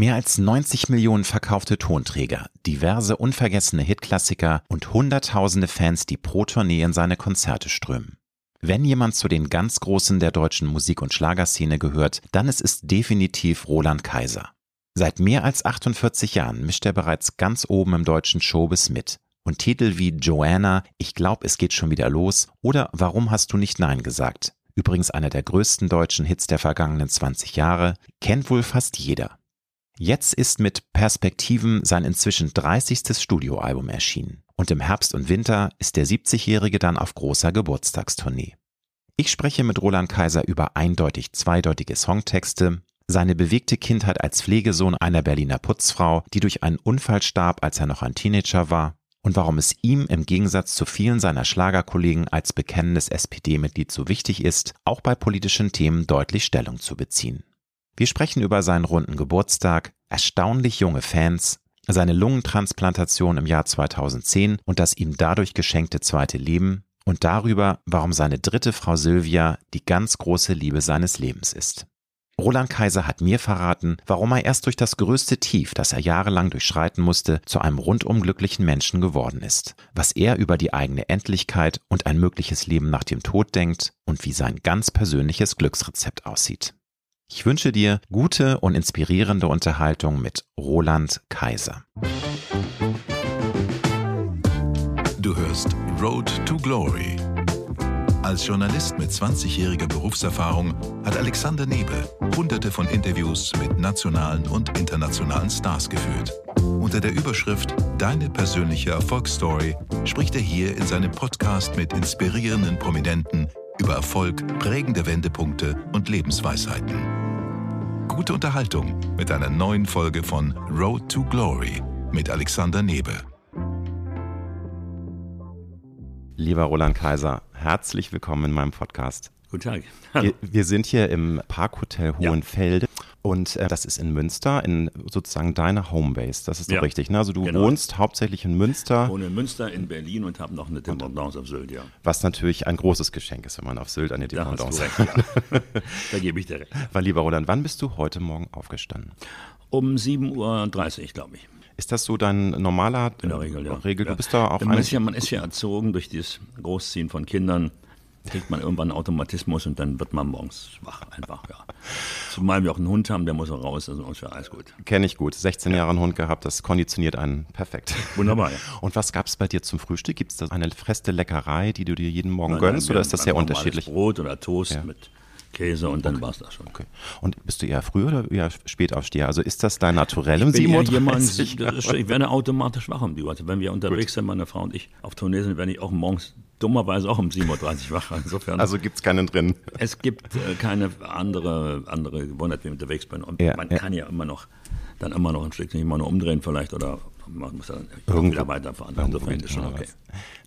Mehr als 90 Millionen verkaufte Tonträger, diverse unvergessene Hitklassiker und Hunderttausende Fans, die pro Tournee in seine Konzerte strömen. Wenn jemand zu den ganz Großen der deutschen Musik- und Schlagerszene gehört, dann ist es definitiv Roland Kaiser. Seit mehr als 48 Jahren mischt er bereits ganz oben im deutschen Showbiz mit. Und Titel wie Joanna, Ich glaub, es geht schon wieder los oder Warum hast du nicht Nein gesagt? Übrigens einer der größten deutschen Hits der vergangenen 20 Jahre, kennt wohl fast jeder. Jetzt ist mit Perspektiven sein inzwischen 30. Studioalbum erschienen. Und im Herbst und Winter ist der 70-Jährige dann auf großer Geburtstagstournee. Ich spreche mit Roland Kaiser über eindeutig zweideutige Songtexte, seine bewegte Kindheit als Pflegesohn einer Berliner Putzfrau, die durch einen Unfall starb, als er noch ein Teenager war, und warum es ihm im Gegensatz zu vielen seiner Schlagerkollegen als bekennendes SPD-Mitglied so wichtig ist, auch bei politischen Themen deutlich Stellung zu beziehen. Wir sprechen über seinen runden Geburtstag, erstaunlich junge Fans, seine Lungentransplantation im Jahr 2010 und das ihm dadurch geschenkte zweite Leben und darüber, warum seine dritte Frau Sylvia die ganz große Liebe seines Lebens ist. Roland Kaiser hat mir verraten, warum er erst durch das größte Tief, das er jahrelang durchschreiten musste, zu einem rundum glücklichen Menschen geworden ist, was er über die eigene Endlichkeit und ein mögliches Leben nach dem Tod denkt und wie sein ganz persönliches Glücksrezept aussieht. Ich wünsche dir gute und inspirierende Unterhaltung mit Roland Kaiser. Du hörst Road to Glory. Als Journalist mit 20-jähriger Berufserfahrung hat Alexander Nebel hunderte von Interviews mit nationalen und internationalen Stars geführt. Unter der Überschrift Deine persönliche Erfolgsstory spricht er hier in seinem Podcast mit inspirierenden Prominenten über Erfolg, prägende Wendepunkte und Lebensweisheiten. Gute Unterhaltung mit einer neuen Folge von Road to Glory mit Alexander Nebe. Lieber Roland Kaiser, herzlich willkommen in meinem Podcast. Guten Tag. Wir, wir, sind hier im Parkhotel Hohenfelde. Ja. Und äh, das ist in Münster, in sozusagen deiner Homebase. Das ist doch ja, richtig. Ne? Also du genau. wohnst hauptsächlich in Münster. Ich wohne in Münster, in Berlin und habe noch eine Dependance auf Sylt, ja. Was natürlich ein großes Geschenk ist, wenn man auf Sylt eine Dependance hat. Ja. da gebe ich dir recht. Weil, lieber Roland, wann bist du heute Morgen aufgestanden? Um 7.30 Uhr, glaube ich. Ist das so dein normaler In der Regel, ja. Regel? Du bist da auch man, ist ja, man ist ja erzogen durch dieses Großziehen von Kindern kriegt man irgendwann einen Automatismus und dann wird man morgens wach einfach, ja. Zumal wir auch einen Hund haben, der muss auch raus, also ist ja alles gut. Kenne ich gut. 16 ja. Jahre einen Hund gehabt, das konditioniert einen perfekt. Wunderbar, ja. Und was gab es bei dir zum Frühstück? Gibt es da eine feste Leckerei, die du dir jeden Morgen nein, gönnst nein, oder ist das sehr unterschiedlich? Brot oder Toast ja. mit Käse und dann okay. war es das schon. Okay. Und bist du eher früh oder eher spät aufsteher? Also ist das dein Naturell um 37 jemand, Ich werde automatisch wach um die Uhrzeit. Wenn wir unterwegs Gut. sind, meine Frau und ich, auf Tournee sind, werde ich auch morgens dummerweise auch um 7.30 Uhr wach. Insofern. Also gibt es keinen drin. Es gibt äh, keine andere, andere Gewohnheit, wie ich unterwegs bin. Und ja, man ja. kann ja immer noch, dann immer noch ein Stückchen immer nur umdrehen vielleicht oder man muss dann Irgendwo, wieder weiterfahren. Insofern ist schon okay.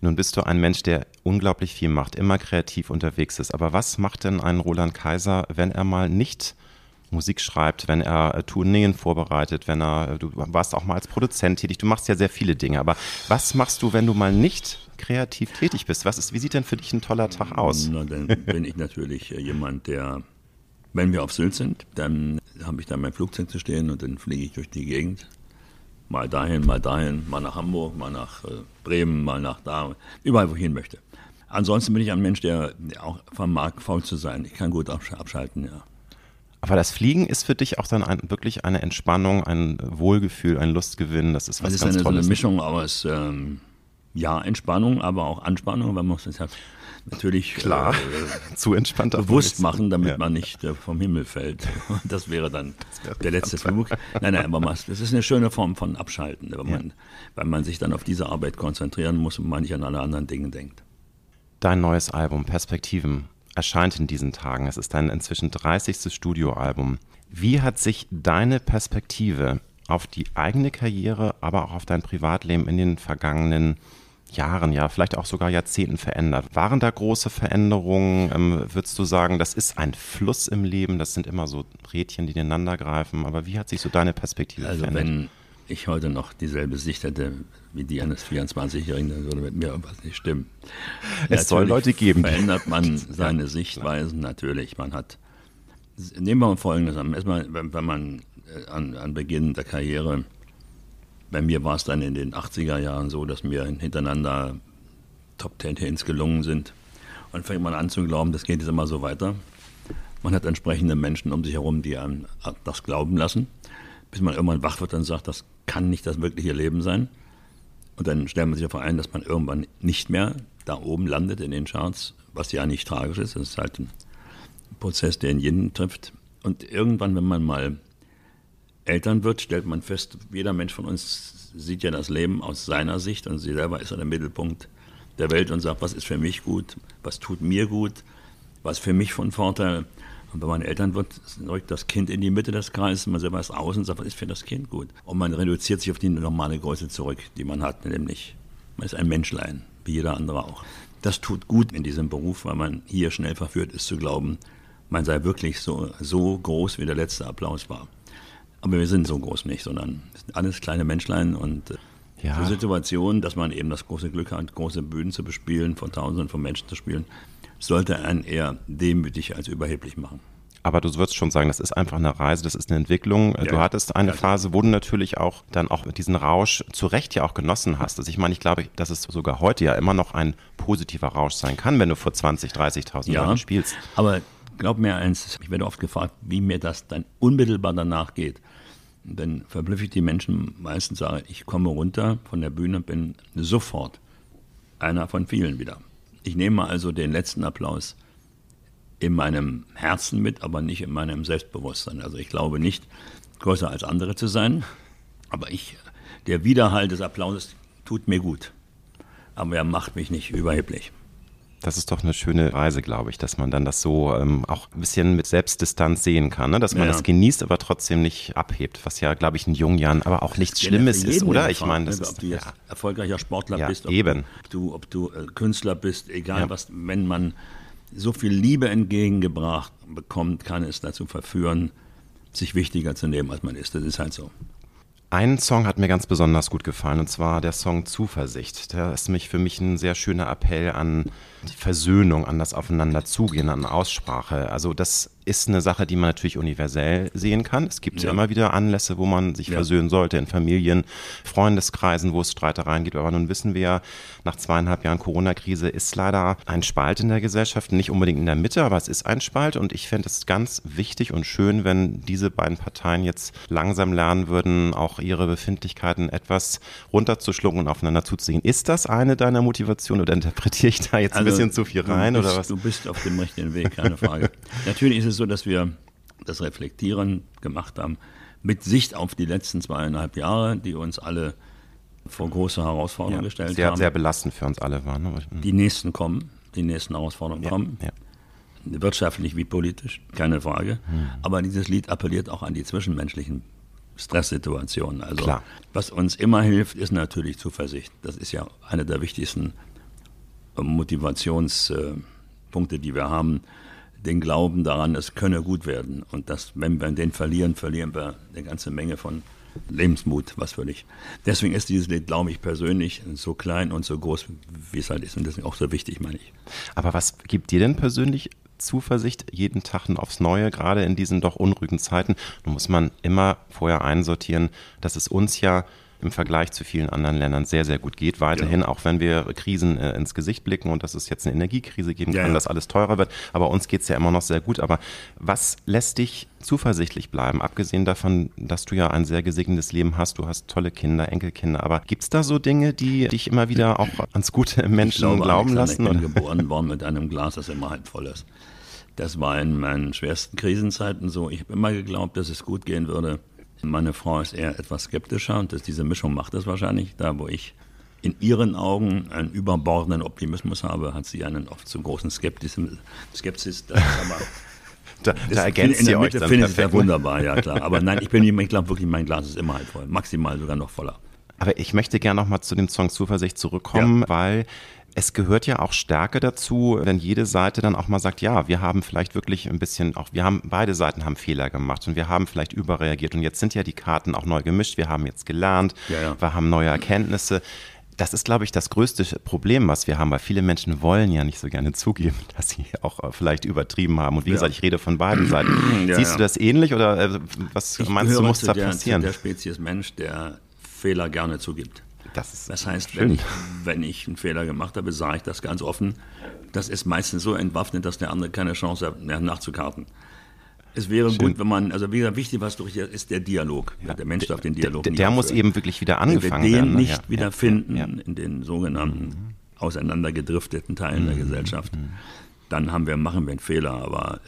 Nun bist du ein Mensch, der unglaublich viel macht, immer kreativ unterwegs ist. Aber was macht denn ein Roland Kaiser, wenn er mal nicht Musik schreibt, wenn er äh, Tourneen vorbereitet, wenn er, du warst auch mal als Produzent tätig, du machst ja sehr viele Dinge, aber was machst du, wenn du mal nicht kreativ tätig bist? Was ist, wie sieht denn für dich ein toller Tag aus? Na, dann bin ich natürlich äh, jemand, der, wenn wir auf Sylt sind, dann habe ich da mein Flugzeug zu stehen und dann fliege ich durch die Gegend. Mal dahin, mal dahin, mal nach Hamburg, mal nach äh, Bremen, mal nach da, überall, wo ich hin möchte. Ansonsten bin ich ein Mensch, der auch vermag, faul zu sein. Ich kann gut abschalten, ja. Aber das Fliegen ist für dich auch dann ein, wirklich eine Entspannung, ein Wohlgefühl, ein Lustgewinn. Das ist was das ganz ist eine, Tolles. So eine Mischung aus ähm, ja Entspannung, aber auch Anspannung, weil man muss das ja natürlich klar äh, zu entspannt bewusst machen, damit ja. man nicht äh, vom Himmel fällt. Das wäre dann das wäre der letzte Flug. Nein, nein, aber das ist eine schöne Form von Abschalten, weil man, weil man sich dann auf diese Arbeit konzentrieren muss und man nicht an alle anderen Dinge denkt. Dein neues Album Perspektiven erscheint in diesen Tagen. Es ist dein inzwischen 30. Studioalbum. Wie hat sich deine Perspektive auf die eigene Karriere, aber auch auf dein Privatleben in den vergangenen Jahren, ja, vielleicht auch sogar Jahrzehnten verändert? Waren da große Veränderungen? Ähm, würdest du sagen, das ist ein Fluss im Leben, das sind immer so Rädchen, die ineinander greifen, aber wie hat sich so deine Perspektive also verändert? Wenn ich heute noch dieselbe Sicht hätte wie die eines 24-Jährigen, dann würde mit mir irgendwas nicht stimmen. Es natürlich soll Leute geben. Verändert man seine Sichtweisen natürlich. Man hat, nehmen wir mal Folgendes an. Erstmal, wenn, wenn man äh, an, an Beginn der Karriere. Bei mir war es dann in den 80er Jahren so, dass mir hintereinander Top Ten Hits gelungen sind. Und fängt man an zu glauben, das geht jetzt immer so weiter. Man hat entsprechende Menschen um sich herum, die einem das glauben lassen, bis man irgendwann wach wird und sagt, das kann nicht das wirkliche Leben sein. Und dann stellt man sich darauf ein, dass man irgendwann nicht mehr da oben landet in den Charts, was ja nicht tragisch ist. Das ist halt ein Prozess, der in jeden trifft. Und irgendwann, wenn man mal Eltern wird, stellt man fest, jeder Mensch von uns sieht ja das Leben aus seiner Sicht und sie selber ist an der Mittelpunkt der Welt und sagt, was ist für mich gut, was tut mir gut, was für mich von Vorteil. Und wenn man Eltern wird, rückt das Kind in die Mitte des Kreises, man selber ist außen und sagt, was ist für das Kind gut. Und man reduziert sich auf die normale Größe zurück, die man hat, nämlich man ist ein Menschlein, wie jeder andere auch. Das tut gut in diesem Beruf, weil man hier schnell verführt ist zu glauben, man sei wirklich so, so groß, wie der letzte Applaus war. Aber wir sind so groß nicht, sondern sind alles kleine Menschlein und äh, ja. so Situationen, dass man eben das große Glück hat, große Bühnen zu bespielen, von Tausenden von Menschen zu spielen, sollte einen eher demütig als überheblich machen. Aber du würdest schon sagen, das ist einfach eine Reise, das ist eine Entwicklung. Ja, du hattest eine ja, Phase, wo du natürlich auch dann auch diesen Rausch zu Recht ja auch genossen hast. Also ich meine, ich glaube, dass es sogar heute ja immer noch ein positiver Rausch sein kann, wenn du vor 20, 30.000 ja, Leuten spielst. Aber glaub mir eins, ich werde oft gefragt, wie mir das dann unmittelbar danach geht. Dann verblüffe ich die Menschen meistens, sage ich komme runter von der Bühne und bin sofort einer von vielen wieder. Ich nehme also den letzten Applaus in meinem Herzen mit, aber nicht in meinem Selbstbewusstsein. Also ich glaube nicht, größer als andere zu sein, aber ich, der Widerhall des Applauses tut mir gut. Aber er macht mich nicht überheblich. Das ist doch eine schöne Reise, glaube ich, dass man dann das so ähm, auch ein bisschen mit Selbstdistanz sehen kann, ne? dass man ja. das genießt, aber trotzdem nicht abhebt, was ja, glaube ich, in jungen Jahren aber auch nichts Schlimmes ist, oder? Ich meine, das ob du jetzt ja. erfolgreicher Sportler ja, bist, ob, eben. du, ob du äh, Künstler bist, egal was, wenn man so viel Liebe entgegengebracht bekommt, kann es dazu verführen, sich wichtiger zu nehmen, als man ist. Das ist halt so. Ein Song hat mir ganz besonders gut gefallen und zwar der Song Zuversicht. Der ist mich für mich ein sehr schöner Appell an die Versöhnung, an das Aufeinanderzugehen, an Aussprache. Also das ist eine Sache, die man natürlich universell sehen kann. Es gibt ja, immer wieder Anlässe, wo man sich ja. versöhnen sollte, in Familien, Freundeskreisen, wo es Streitereien gibt. Aber nun wissen wir, nach zweieinhalb Jahren Corona-Krise ist leider ein Spalt in der Gesellschaft, nicht unbedingt in der Mitte, aber es ist ein Spalt. Und ich fände es ganz wichtig und schön, wenn diese beiden Parteien jetzt langsam lernen würden, auch ihre Befindlichkeiten etwas runterzuschlucken und aufeinander zuzusehen. Ist das eine deiner Motivationen oder interpretiere ich da jetzt also, bisschen zu viel rein? Bist, oder was? Du bist auf dem richtigen Weg, keine Frage. Natürlich ist es so, dass wir das Reflektieren gemacht haben mit Sicht auf die letzten zweieinhalb Jahre, die uns alle vor große Herausforderungen ja, gestellt sehr, haben. Sehr belastend für uns alle waren. Ne? Die nächsten kommen, die nächsten Herausforderungen ja, kommen. Ja. Wirtschaftlich wie politisch, keine Frage. Hm. Aber dieses Lied appelliert auch an die zwischenmenschlichen Stresssituationen. Also Klar. was uns immer hilft, ist natürlich Zuversicht. Das ist ja eine der wichtigsten Motivationspunkte, die wir haben den Glauben daran, es könne gut werden. Und dass, wenn wir den verlieren, verlieren wir eine ganze Menge von Lebensmut, was völlig. Deswegen ist dieses Lied, glaube ich, persönlich so klein und so groß, wie es halt ist. Und deswegen auch so wichtig, meine ich. Aber was gibt dir denn persönlich Zuversicht jeden Tag aufs Neue, gerade in diesen doch unruhigen Zeiten? Nun muss man immer vorher einsortieren, dass es uns ja im Vergleich zu vielen anderen Ländern sehr, sehr gut geht. Weiterhin, ja. auch wenn wir Krisen äh, ins Gesicht blicken und dass es jetzt eine Energiekrise geben kann, ja. dass alles teurer wird. Aber uns geht es ja immer noch sehr gut. Aber was lässt dich zuversichtlich bleiben, abgesehen davon, dass du ja ein sehr gesegnetes Leben hast, du hast tolle Kinder, Enkelkinder, aber gibt es da so Dinge, die dich immer wieder auch ans gute Menschen glaube, glauben lassen? Ich bin geboren worden mit einem Glas, das immer halb voll ist. Das war in meinen schwersten Krisenzeiten so. Ich habe immer geglaubt, dass es gut gehen würde. Meine Frau ist eher etwas skeptischer und das, diese Mischung macht es wahrscheinlich. Da, wo ich in ihren Augen einen überbordenden Optimismus habe, hat sie einen oft zu großen Skeptismus, Skepsis. Das aber, da, da ergänzt in, in der Mitte finde ich es wunderbar, ja klar. Aber nein, ich bin ich glaube wirklich, mein Glas ist immer halb voll, maximal sogar noch voller. Aber ich möchte gerne nochmal zu dem Song Zuversicht zurückkommen, ja. weil es gehört ja auch Stärke dazu, wenn jede Seite dann auch mal sagt, ja, wir haben vielleicht wirklich ein bisschen auch, wir haben, beide Seiten haben Fehler gemacht und wir haben vielleicht überreagiert und jetzt sind ja die Karten auch neu gemischt, wir haben jetzt gelernt, ja, ja. wir haben neue Erkenntnisse. Das ist, glaube ich, das größte Problem, was wir haben, weil viele Menschen wollen ja nicht so gerne zugeben, dass sie auch äh, vielleicht übertrieben haben. Und wie ja. gesagt, ich rede von beiden Seiten. Siehst du das ähnlich oder äh, was ich meinst du, muss da passieren? Der Spezies Mensch, der Fehler gerne zugibt. Das, das heißt, wenn ich, wenn ich einen Fehler gemacht habe, sage ich das ganz offen. Das ist meistens so entwaffnet, dass der andere keine Chance hat, mehr nachzukarten. Es wäre Schön. gut, wenn man, also wie gesagt, wichtig, was durch ist der Dialog. Ja. Der Mensch darf den Dialog der, der muss eben wirklich wieder angefangen werden. Wenn wir den nicht ja. wiederfinden ja. in den sogenannten mhm. auseinandergedrifteten Teilen mhm. der Gesellschaft, mhm. dann haben wir, machen wir einen Fehler. Aber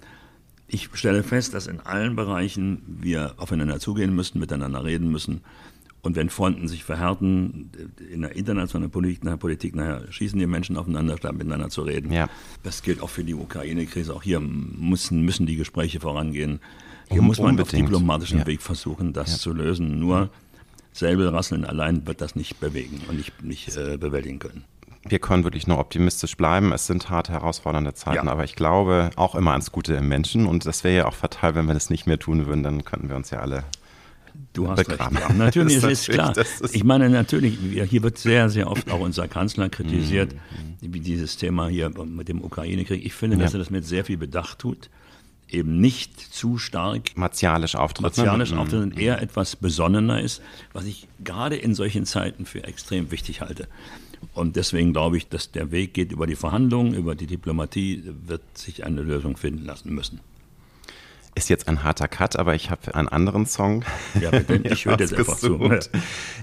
ich stelle fest, dass in allen Bereichen wir aufeinander zugehen müssen, miteinander reden müssen und wenn Fronten sich verhärten, in der internationalen Politik, in der Politik nachher schießen die Menschen aufeinander, statt miteinander zu reden. Ja. Das gilt auch für die Ukraine-Krise. Auch hier müssen, müssen die Gespräche vorangehen. Hier um, muss man unbedingt. auf diplomatischem ja. Weg versuchen, das ja. zu lösen. Nur Säbelrasseln allein wird das nicht bewegen und nicht, nicht äh, bewältigen können wir können wirklich nur optimistisch bleiben. Es sind hart herausfordernde Zeiten, ja. aber ich glaube auch immer ans Gute im Menschen. Und das wäre ja auch fatal, wenn wir das nicht mehr tun würden. Dann könnten wir uns ja alle Du hast begraben. recht. Ja, natürlich ist, ist klar. Ist ich meine, natürlich, hier wird sehr, sehr oft auch unser Kanzler kritisiert, mhm. wie dieses Thema hier mit dem Ukraine-Krieg. Ich finde, ja. dass er das mit sehr viel Bedacht tut. Eben nicht zu stark martialisch auftritt. Ne? Martialisch ne? auftritt und eher etwas besonnener ist, was ich gerade in solchen Zeiten für extrem wichtig halte. Und deswegen glaube ich, dass der Weg geht über die Verhandlungen, über die Diplomatie, wird sich eine Lösung finden lassen müssen. Ist jetzt ein harter Cut, aber ich habe einen anderen Song. Ja, bitte, ich höre jetzt einfach zu.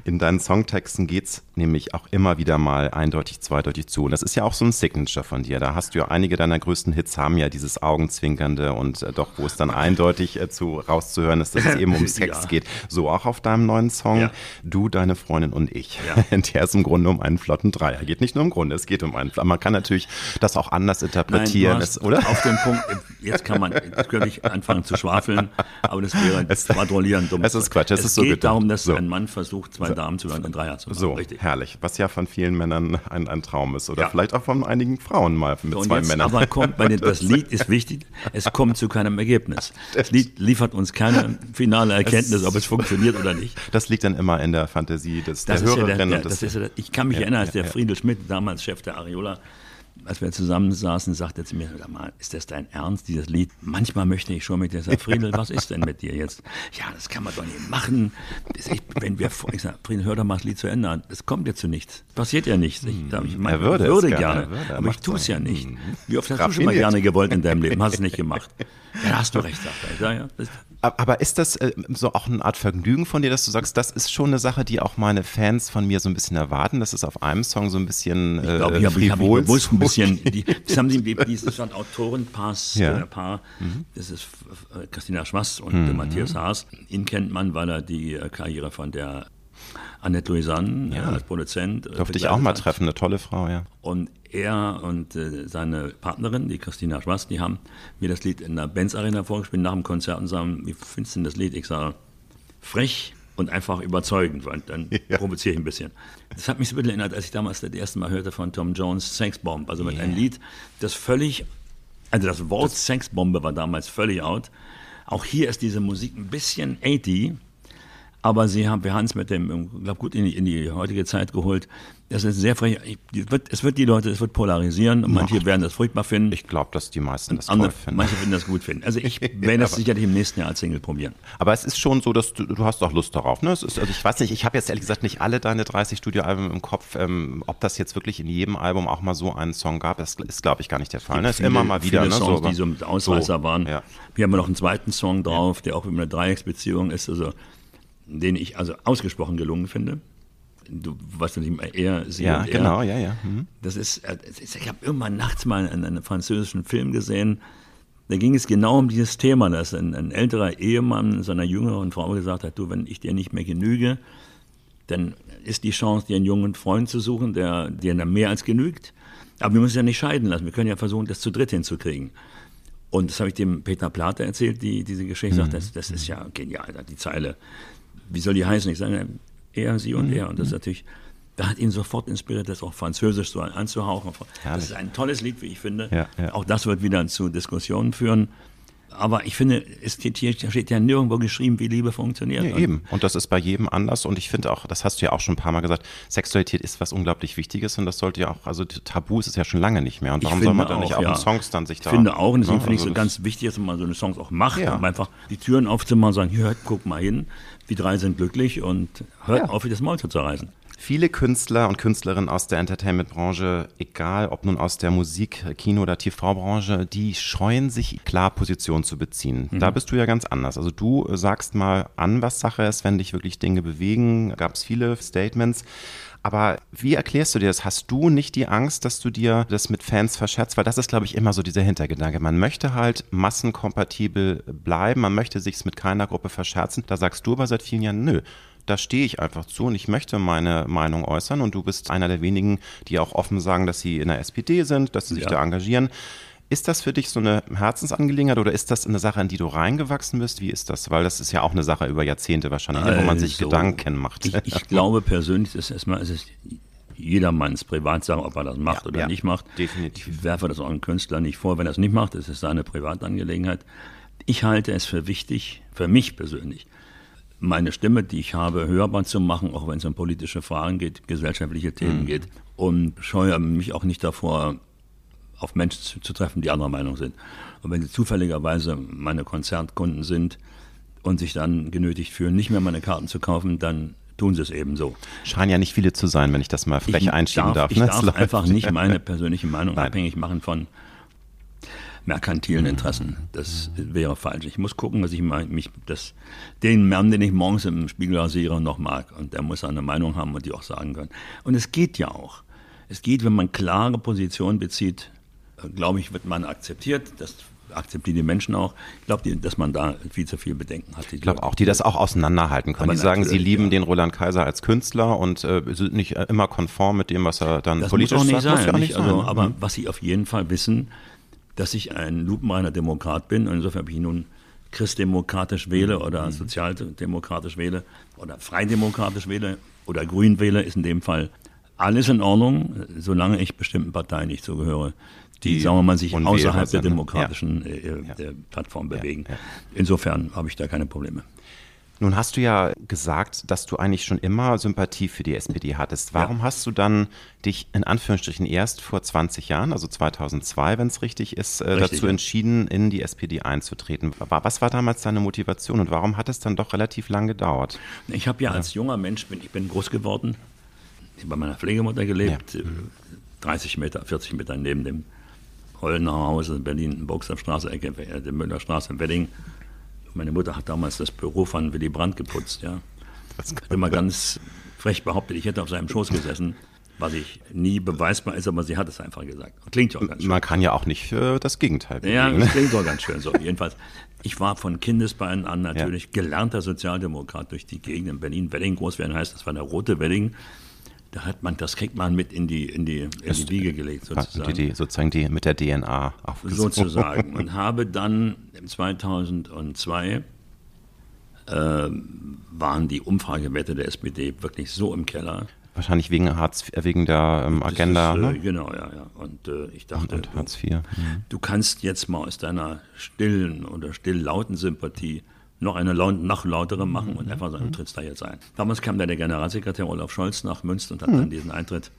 In deinen Songtexten geht es nämlich auch immer wieder mal eindeutig, zweideutig zu. Und das ist ja auch so ein Signature von dir. Da hast du ja einige deiner größten Hits haben ja dieses Augenzwinkernde und äh, doch, wo es dann eindeutig äh, zu rauszuhören ist, dass es eben um Sex ja. geht. So auch auf deinem neuen Song, ja. Du, deine Freundin und ich. Ja. Der ist im Grunde um einen flotten Dreier. Geht nicht nur im Grunde, es geht um einen. Man kann natürlich das auch anders interpretieren, Nein, es, oder? Auf den Punkt, jetzt kann man, jetzt könnte ich anfangen anfangen zu schwafeln, aber das wäre es, Schwadronieren dumm. Es ist Quatsch, es, es ist so geht gedacht. darum, dass so. ein Mann versucht, zwei so. Damen zu werden und Dreier zu machen. So, Richtig. herrlich. Was ja von vielen Männern ein, ein Traum ist. Oder ja. vielleicht auch von einigen Frauen mal mit so, zwei jetzt Männern. Aber kommt, bei den, das Lied ist wichtig, es kommt zu keinem Ergebnis. Das Lied liefert uns keine finale Erkenntnis, es, ob es funktioniert oder nicht. Das liegt dann immer in der Fantasie des, das der Hörerin. Ja der, der, das ist ja, ich kann mich erinnern, als der Friedel Schmidt, damals Chef der Ariola, als wir zusammensaßen, sagte er zu mir, sag mal, ist das dein Ernst, dieses Lied? Manchmal möchte ich schon mit dir sagen, Friedel, was ist denn mit dir jetzt? Ja, das kann man doch nicht machen. Ich, wenn wir, ich sag, Friedel, hör doch mal das Lied zu Ende Es kommt dir zu nichts. Passiert ja nichts. Ich, ich mein, er würde, würde gerne, gerne würde, aber ich tue es ja nicht. Mhm. Wie oft hast Raffiniert. du schon mal gerne gewollt in deinem Leben? Hast es nicht gemacht. Ja, hast du recht, sagt er. Ich sag, ja, das, aber ist das äh, so auch eine Art Vergnügen von dir, dass du sagst, das ist schon eine Sache, die auch meine Fans von mir so ein bisschen erwarten, dass es auf einem Song so ein bisschen äh, Ich glaube, ich habe hab bewusst ein bisschen, die, das haben sie, dieses Autorenpaar, ja. äh, Paar, mhm. das ist äh, Christina Schwass und mhm. Matthias Haas. Ihn kennt man, weil er die äh, Karriere von der Annette Louisanne ja. als Produzent. Äh, Durfte ich auch mal treffen, eine tolle Frau, ja. Und er und äh, seine Partnerin, die Christina Schwarz, die haben mir das Lied in der Benz Arena vorgespielt nach dem Konzert und sagen, wie findest du denn das Lied? Ich sage, frech und einfach überzeugend, weil dann ja. provoziere ich ein bisschen. Das hat mich so ein bisschen erinnert, als ich damals das erste Mal hörte von Tom Jones Sexbomb, also mit yeah. einem Lied, das völlig, also das Wort das Sexbombe war damals völlig out. Auch hier ist diese Musik ein bisschen 80, aber sie haben, wir haben es mit dem, ich glaube, gut in die, in die heutige Zeit geholt. Das ist sehr frech. Es wird die Leute, es wird polarisieren und manche werden das furchtbar finden. Ich glaube, dass die meisten das andere, toll finden. Manche finden das gut finden. Also ich werde das sicherlich im nächsten Jahr als Single probieren. Aber es ist schon so, dass du, du hast auch Lust darauf. Ne? Ist, also ich weiß nicht, ich habe jetzt ehrlich gesagt nicht alle deine 30 Studioalben im Kopf. Ähm, ob das jetzt wirklich in jedem Album auch mal so einen Song gab, das ist, glaube ich, gar nicht der Fall. Ne? Ist immer mal wieder. Viele ne? Songs, so, die so mit Ausreißer so, waren. Ja. Wir haben noch einen zweiten Song drauf, der auch über eine Dreiecksbeziehung ist. Also den ich also ausgesprochen gelungen finde. Du weißt nicht mehr, er, sie ja, und er. genau, ja, ja. Mhm. Das ist, äh, ich habe irgendwann nachts mal einen, einen, französischen Film gesehen, da ging es genau um dieses Thema, dass ein, ein älterer Ehemann seiner jüngeren Frau gesagt hat, du, wenn ich dir nicht mehr genüge, dann ist die Chance, dir einen jungen Freund zu suchen, der dir mehr als genügt. Aber wir müssen ja nicht scheiden lassen. Wir können ja versuchen, das zu dritt hinzukriegen. Und das habe ich dem Peter Plate erzählt, die diese Geschichte. Mhm. Sagt, das, das ist ja genial, die Zeile wie soll die heißen? Ich sage, er, sie und mhm. er. Und das ist natürlich, da hat ihn sofort inspiriert, das auch französisch so anzuhauchen. Herrlich. Das ist ein tolles Lied, wie ich finde. Ja, ja. Auch das wird wieder zu Diskussionen führen. Aber ich finde, es steht, hier steht ja nirgendwo geschrieben, wie Liebe funktioniert. Ja, eben. Und das ist bei jedem anders. Und ich finde auch, das hast du ja auch schon ein paar Mal gesagt, Sexualität ist was unglaublich Wichtiges und das sollte ja auch, also Tabu ist es ja schon lange nicht mehr. Und warum soll man dann nicht auch ja. in Songs dann sich da. Ich finde auch, und deswegen ja, finde ich also so ganz wichtig, dass man so eine Songs auch macht, ja. um einfach die Türen aufzumachen und sagen, hier, guck mal hin, die drei sind glücklich und hört ja. auf, wie das Maul zu zerreißen. Viele Künstler und Künstlerinnen aus der Entertainment-Branche, egal ob nun aus der Musik-, Kino- oder TV-Branche, die scheuen sich klar Position zu beziehen. Mhm. Da bist du ja ganz anders. Also du sagst mal an, was Sache ist, wenn dich wirklich Dinge bewegen. Gab es viele Statements. Aber wie erklärst du dir das? Hast du nicht die Angst, dass du dir das mit Fans verscherzt? Weil das ist, glaube ich, immer so dieser Hintergedanke. Man möchte halt massenkompatibel bleiben, man möchte sich mit keiner Gruppe verscherzen. Da sagst du aber seit vielen Jahren, nö, da stehe ich einfach zu und ich möchte meine Meinung äußern und du bist einer der wenigen, die auch offen sagen, dass sie in der SPD sind, dass sie sich ja. da engagieren. Ist das für dich so eine Herzensangelegenheit oder ist das eine Sache, in die du reingewachsen bist? Wie ist das? Weil das ist ja auch eine Sache über Jahrzehnte wahrscheinlich, also, wo man sich also, Gedanken macht. Ich, ich glaube persönlich, ist erstmal, ist es jedermanns Privatsache, ob er das macht ja, oder ja, nicht macht. Definitiv. Ich werfe das auch einem Künstler nicht vor, wenn er es nicht macht, ist es seine Privatangelegenheit. Ich halte es für wichtig, für mich persönlich, meine Stimme, die ich habe, hörbar zu machen, auch wenn es um politische Fragen geht, gesellschaftliche Themen mhm. geht. Und scheue mich auch nicht davor, auf Menschen zu, zu, treffen, die anderer Meinung sind. Und wenn sie zufälligerweise meine Konzertkunden sind und sich dann genötigt fühlen, nicht mehr meine Karten zu kaufen, dann tun sie es eben so. Scheinen ja nicht viele zu sein, wenn ich das mal frech ich einschieben darf. darf. Ich ne? darf einfach nicht meine persönliche Meinung Nein. abhängig machen von merkantilen Interessen. Das wäre falsch. Ich muss gucken, dass ich mich das, den Mann, den ich morgens im Spiegel rasiere, noch mag. Und der muss eine Meinung haben und die auch sagen können. Und es geht ja auch. Es geht, wenn man klare Positionen bezieht, äh, glaube ich, wird man akzeptiert. Das akzeptieren die Menschen auch. Ich glaube, dass man da viel zu viel Bedenken hat. Ich glaube auch, die das auch auseinanderhalten können. Aber die sagen, sie lieben ja. den Roland Kaiser als Künstler und äh, sind nicht immer konform mit dem, was er dann das politisch muss auch nicht sagt. Sein, muss ja nicht also, sein. Aber mhm. was sie auf jeden Fall wissen, dass ich ein lupenreiner Demokrat bin. Und insofern, ob ich nun christdemokratisch wähle oder mhm. sozialdemokratisch wähle oder freidemokratisch wähle oder grün wähle, ist in dem Fall alles in Ordnung, solange ich bestimmten Parteien nicht zugehöre, die, die sagen wir mal, sich außerhalb der demokratischen ja. Äh, äh, Plattform bewegen. Ja, ja. Insofern habe ich da keine Probleme. Nun hast du ja gesagt, dass du eigentlich schon immer Sympathie für die SPD hattest. Warum ja. hast du dann dich in Anführungsstrichen erst vor 20 Jahren, also 2002, wenn es richtig ist, äh, richtig, dazu ja. entschieden, in die SPD einzutreten? Was war damals deine Motivation und warum hat es dann doch relativ lang gedauert? Ich habe ja, ja, als junger Mensch, bin, ich bin groß geworden, ich bei meiner Pflegemutter gelebt, 30 Meter, 40 Meter neben dem Hollener Haus in Berlin, Boxerstraße, Ecke, äh, der Müllerstraße in Wedding meine Mutter hat damals das Büro von Willy Brandt geputzt, ja. Das kann immer ganz frech behauptet, ich hätte auf seinem Schoß gesessen, was ich nie beweisbar ist, aber sie hat es einfach gesagt. Klingt ja auch ganz schön. Man kann ja auch nicht für das Gegenteil bewegen. Ja, das klingt doch ganz schön so. Jedenfalls, ich war von Kindesbeinen an natürlich ja. gelernter Sozialdemokrat durch die Gegend in Berlin. Wedding groß werden heißt, das war der rote Wedding da hat man, das kriegt man mit in die, in die, in die Wiege gelegt, sozusagen. Die, die, sozusagen die mit der DNA aufgesogen. Sozusagen. Und habe dann 2002 äh, waren die Umfragewerte der SPD wirklich so im Keller. Wahrscheinlich wegen Hartz, wegen der ähm, Agenda. Ist, äh, ne? Genau, ja, ja. Und äh, ich dachte, und, und Hartz IV. Mhm. du kannst jetzt mal aus deiner stillen oder stilllauten Sympathie noch eine noch lautere machen und mhm. einfach sagen, du trittst da jetzt ein. Damals kam dann der Generalsekretär Olaf Scholz nach Münster und hat mhm. dann diesen Eintritt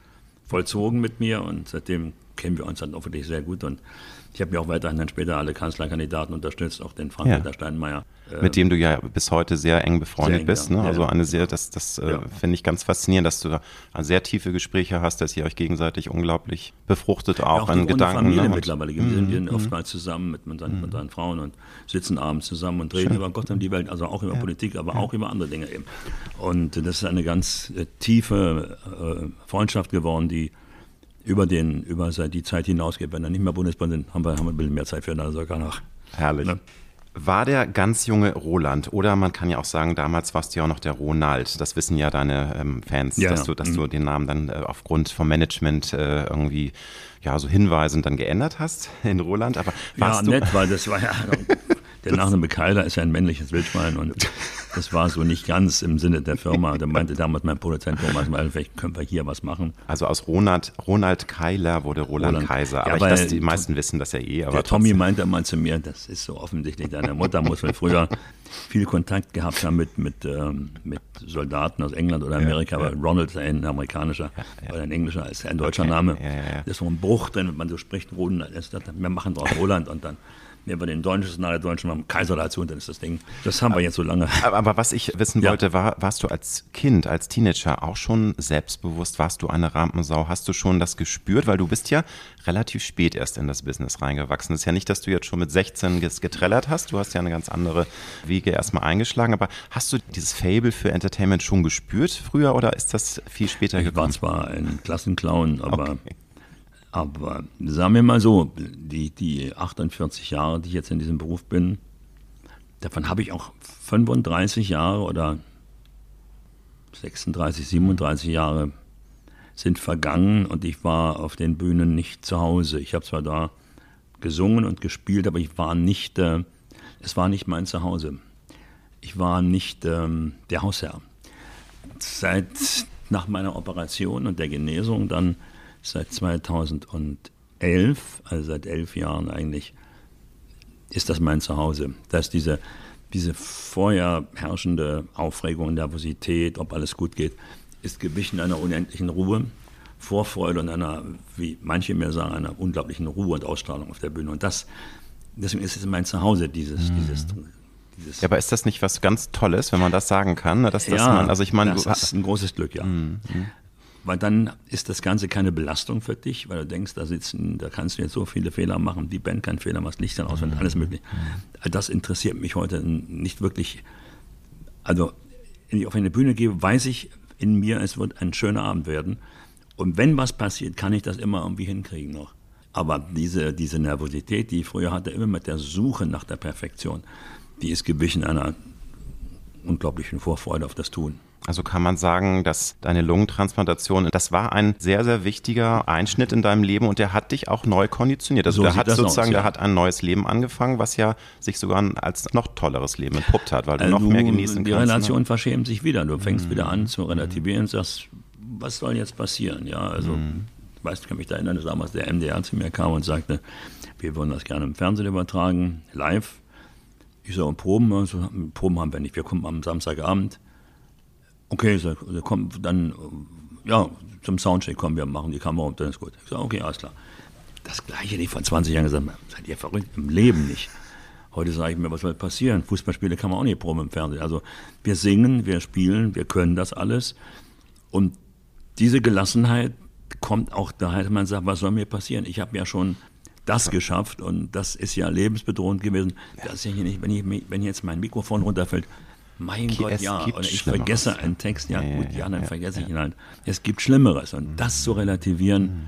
vollzogen mit mir und seitdem kennen wir uns dann auch wirklich sehr gut und ich habe ja auch weiterhin dann später alle Kanzlerkandidaten unterstützt, auch den Frank-Walter ja. Steinmeier. Mit dem du ja bis heute sehr eng befreundet sehr eng, bist. Ne? Ja. Also eine sehr, das, das äh, ja. finde ich ganz faszinierend, dass du da sehr tiefe Gespräche hast, dass ihr euch gegenseitig unglaublich befruchtet, auch, auch an Gedanken. Familie ne? mittlerweile. Wir sind hier mhm. oftmals zusammen mit, mit, seinen, mit seinen Frauen und sitzen abends zusammen und reden Schön. über Gott und die Welt, also auch über Politik, aber auch über andere Dinge eben. Und das ist eine ganz äh, tiefe äh, Freundschaft geworden, die über, den, über die Zeit hinausgeht. Wenn er nicht mehr Bundespräsident sind, haben wir, haben wir ein bisschen mehr Zeit für ihn, also sogar noch. Herrlich. Ne? War der ganz junge Roland oder man kann ja auch sagen, damals warst du ja auch noch der Ronald. Das wissen ja deine ähm, Fans, ja, dass, ja. Du, dass mhm. du den Namen dann äh, aufgrund vom Management äh, irgendwie ja so hinweisend dann geändert hast in Roland. Aber warst ja, du nett, weil das war ja Der Nachname Keiler ist ja ein männliches Wildschwein und das war so nicht ganz im Sinne der Firma. Da meinte damals mein Produzent Thomas, vielleicht können wir hier was machen. Also aus Ronald, Ronald Keiler wurde Roland, Roland Kaiser. Aber ja, ich, das, die meisten wissen das ja eh. Aber der Tommy meinte mal zu mir, das ist so offensichtlich, deine Mutter muss wohl früher viel Kontakt gehabt haben mit, mit, ähm, mit Soldaten aus England oder Amerika, ja, ja. Ronald ist ein amerikanischer ja, oder ein englischer, ist ein deutscher okay. Name. Das ist so ein Bruch drin, wenn man so spricht, Roland, wir machen draus Roland und dann nehmen wir den deutschen der deutschen haben Kaiser dazu und dann ist das Ding. Das haben wir jetzt so lange. Aber, aber was ich wissen ja. wollte, war, warst du als Kind, als Teenager auch schon selbstbewusst? Warst du eine Rampensau? Hast du schon das gespürt? Weil du bist ja relativ spät erst in das Business reingewachsen. Es ist ja nicht, dass du jetzt schon mit 16 getrellert hast. Du hast ja eine ganz andere Wege erstmal eingeschlagen. Aber hast du dieses Fable für Entertainment schon gespürt früher oder ist das viel später ich gekommen? Ich war zwar ein Klassenclown, aber okay. Aber sagen wir mal so, die, die 48 Jahre, die ich jetzt in diesem Beruf bin, davon habe ich auch 35 Jahre oder 36, 37 Jahre sind vergangen und ich war auf den Bühnen nicht zu Hause. Ich habe zwar da gesungen und gespielt, aber ich war nicht, äh, es war nicht mein Zuhause. Ich war nicht ähm, der Hausherr. Seit nach meiner Operation und der Genesung dann seit 2011, also seit elf Jahren eigentlich, ist das mein Zuhause. Dass diese, diese vorher herrschende Aufregung, Nervosität, ob alles gut geht, ist gewichen einer unendlichen Ruhe, Vorfreude und einer, wie manche mir sagen, einer unglaublichen Ruhe und Ausstrahlung auf der Bühne. Und das, deswegen ist es mein Zuhause, dieses, mhm. dieses ja, aber ist das nicht was ganz Tolles, wenn man das sagen kann? Ne? Dass, dass ja, man, also ich meine, das ist ein großes Glück, ja. Mhm. Weil dann ist das Ganze keine Belastung für dich, weil du denkst, da sitzen, da kannst du jetzt so viele Fehler machen, die Band keinen Fehler macht, Licht dann aus, mhm. alles möglich. Mhm. Das interessiert mich heute nicht wirklich. Also, wenn ich auf eine Bühne gehe, weiß ich in mir, es wird ein schöner Abend werden. Und wenn was passiert, kann ich das immer irgendwie hinkriegen noch. Aber diese, diese Nervosität, die ich früher hatte, immer mit der Suche nach der Perfektion, die ist gewichen einer unglaublichen Vorfreude auf das Tun. Also kann man sagen, dass deine Lungentransplantation, das war ein sehr, sehr wichtiger Einschnitt in deinem Leben und der hat dich auch neu konditioniert. Also so der hat sozusagen, aus, ja. der hat ein neues Leben angefangen, was ja sich sogar als noch tolleres Leben entpuppt hat, weil du also noch mehr genießen die kannst. Die ne? Relationen verschämen sich wieder. Du fängst mhm. wieder an zu relativieren und sagst, was soll jetzt passieren? Ja, also, mhm. ich weiß, ich kann mich da erinnern, dass damals der MDR zu mir kam und sagte, wir würden das gerne im Fernsehen übertragen, live. Ich so, Proben, also, Proben haben wir nicht. Wir kommen am Samstagabend okay, so, komm, dann, ja, zum Soundcheck kommen wir, machen die Kamera und dann ist gut. Ich sage, okay, alles klar. Das gleiche, die vor 20 Jahren gesagt seid ihr verrückt? Im Leben nicht. Heute sage ich mir, was soll passieren? Fußballspiele kann man auch nicht proben im Fernsehen. Also wir singen, wir spielen, wir können das alles. Und diese Gelassenheit kommt auch daher, dass man sagt, was soll mir passieren? Ich habe ja schon das geschafft und das ist ja lebensbedrohend gewesen. Das ist ja hier nicht, wenn, ich, wenn jetzt mein Mikrofon runterfällt, mein Gott, ja. Und ich vergesse einen Text, ja, ja gut, ja, dann ja, vergesse ich ihn halt. Es gibt Schlimmeres. Und mhm. das zu relativieren, mhm.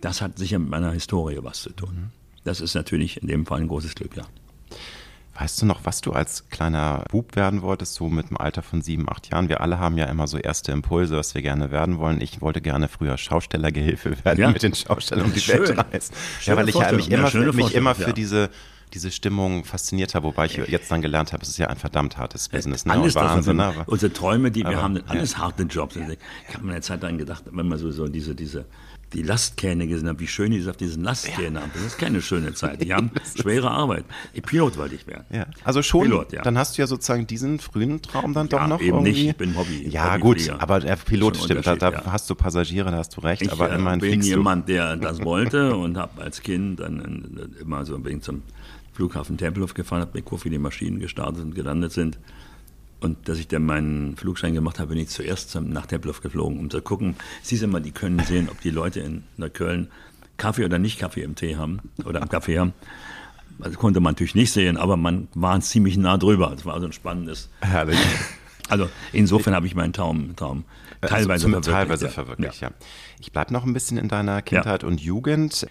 das hat sicher mit meiner Historie was zu tun. Mhm. Das ist natürlich in dem Fall ein großes Glück, ja. Weißt du noch, was du als kleiner Bub werden wolltest, so mit dem Alter von sieben, acht Jahren? Wir alle haben ja immer so erste Impulse, was wir gerne werden wollen. Ich wollte gerne früher Schaustellergehilfe werden, ja. mit den Schaustellern um die. Welt reisen. Ja, weil ich mich immer, ja, mich immer für diese diese Stimmung fasziniert hat, wobei ich jetzt dann gelernt habe, es ist ja ein verdammt hartes Business. Ne? Alles Wahnsinn, das, ne? Unsere Träume, die aber, wir haben, alles ja. harte Jobs. Ich habe mir eine Zeit lang gedacht, wenn man so, so diese, diese, die Lastkähne gesehen hat, wie schön die auf diesen Lastkähnen ja. haben. Das ist keine schöne Zeit. Die haben schwere Arbeit. Pilot wollte ich werden. Ja. Also schon, Pilot, ja. dann hast du ja sozusagen diesen frühen Traum dann doch noch eben irgendwie. nicht, ich bin Hobby. Ja gut, aber der Pilot stimmt, da, da hast du Passagiere, da hast du recht, ich, aber äh, immerhin bin jemand, der das wollte und habe als Kind dann immer so bin zum Flughafen Tempelhof gefahren, habe guckt, wie die Maschinen gestartet und gelandet sind. Und dass ich dann meinen Flugschein gemacht habe, bin ich zuerst nach Tempelhof geflogen, um zu gucken. Siehst du mal, die können sehen, ob die Leute in Neukölln Kaffee oder nicht Kaffee im Tee haben oder am Kaffee haben. Also konnte man natürlich nicht sehen, aber man war ziemlich nah drüber. Es war also ein spannendes. Herrlich. Also insofern habe ich meinen Traum, Traum teilweise also verwirklicht. Teilweise verwirklicht, ja. ja. Ich bleibe noch ein bisschen in deiner Kindheit ja. und Jugend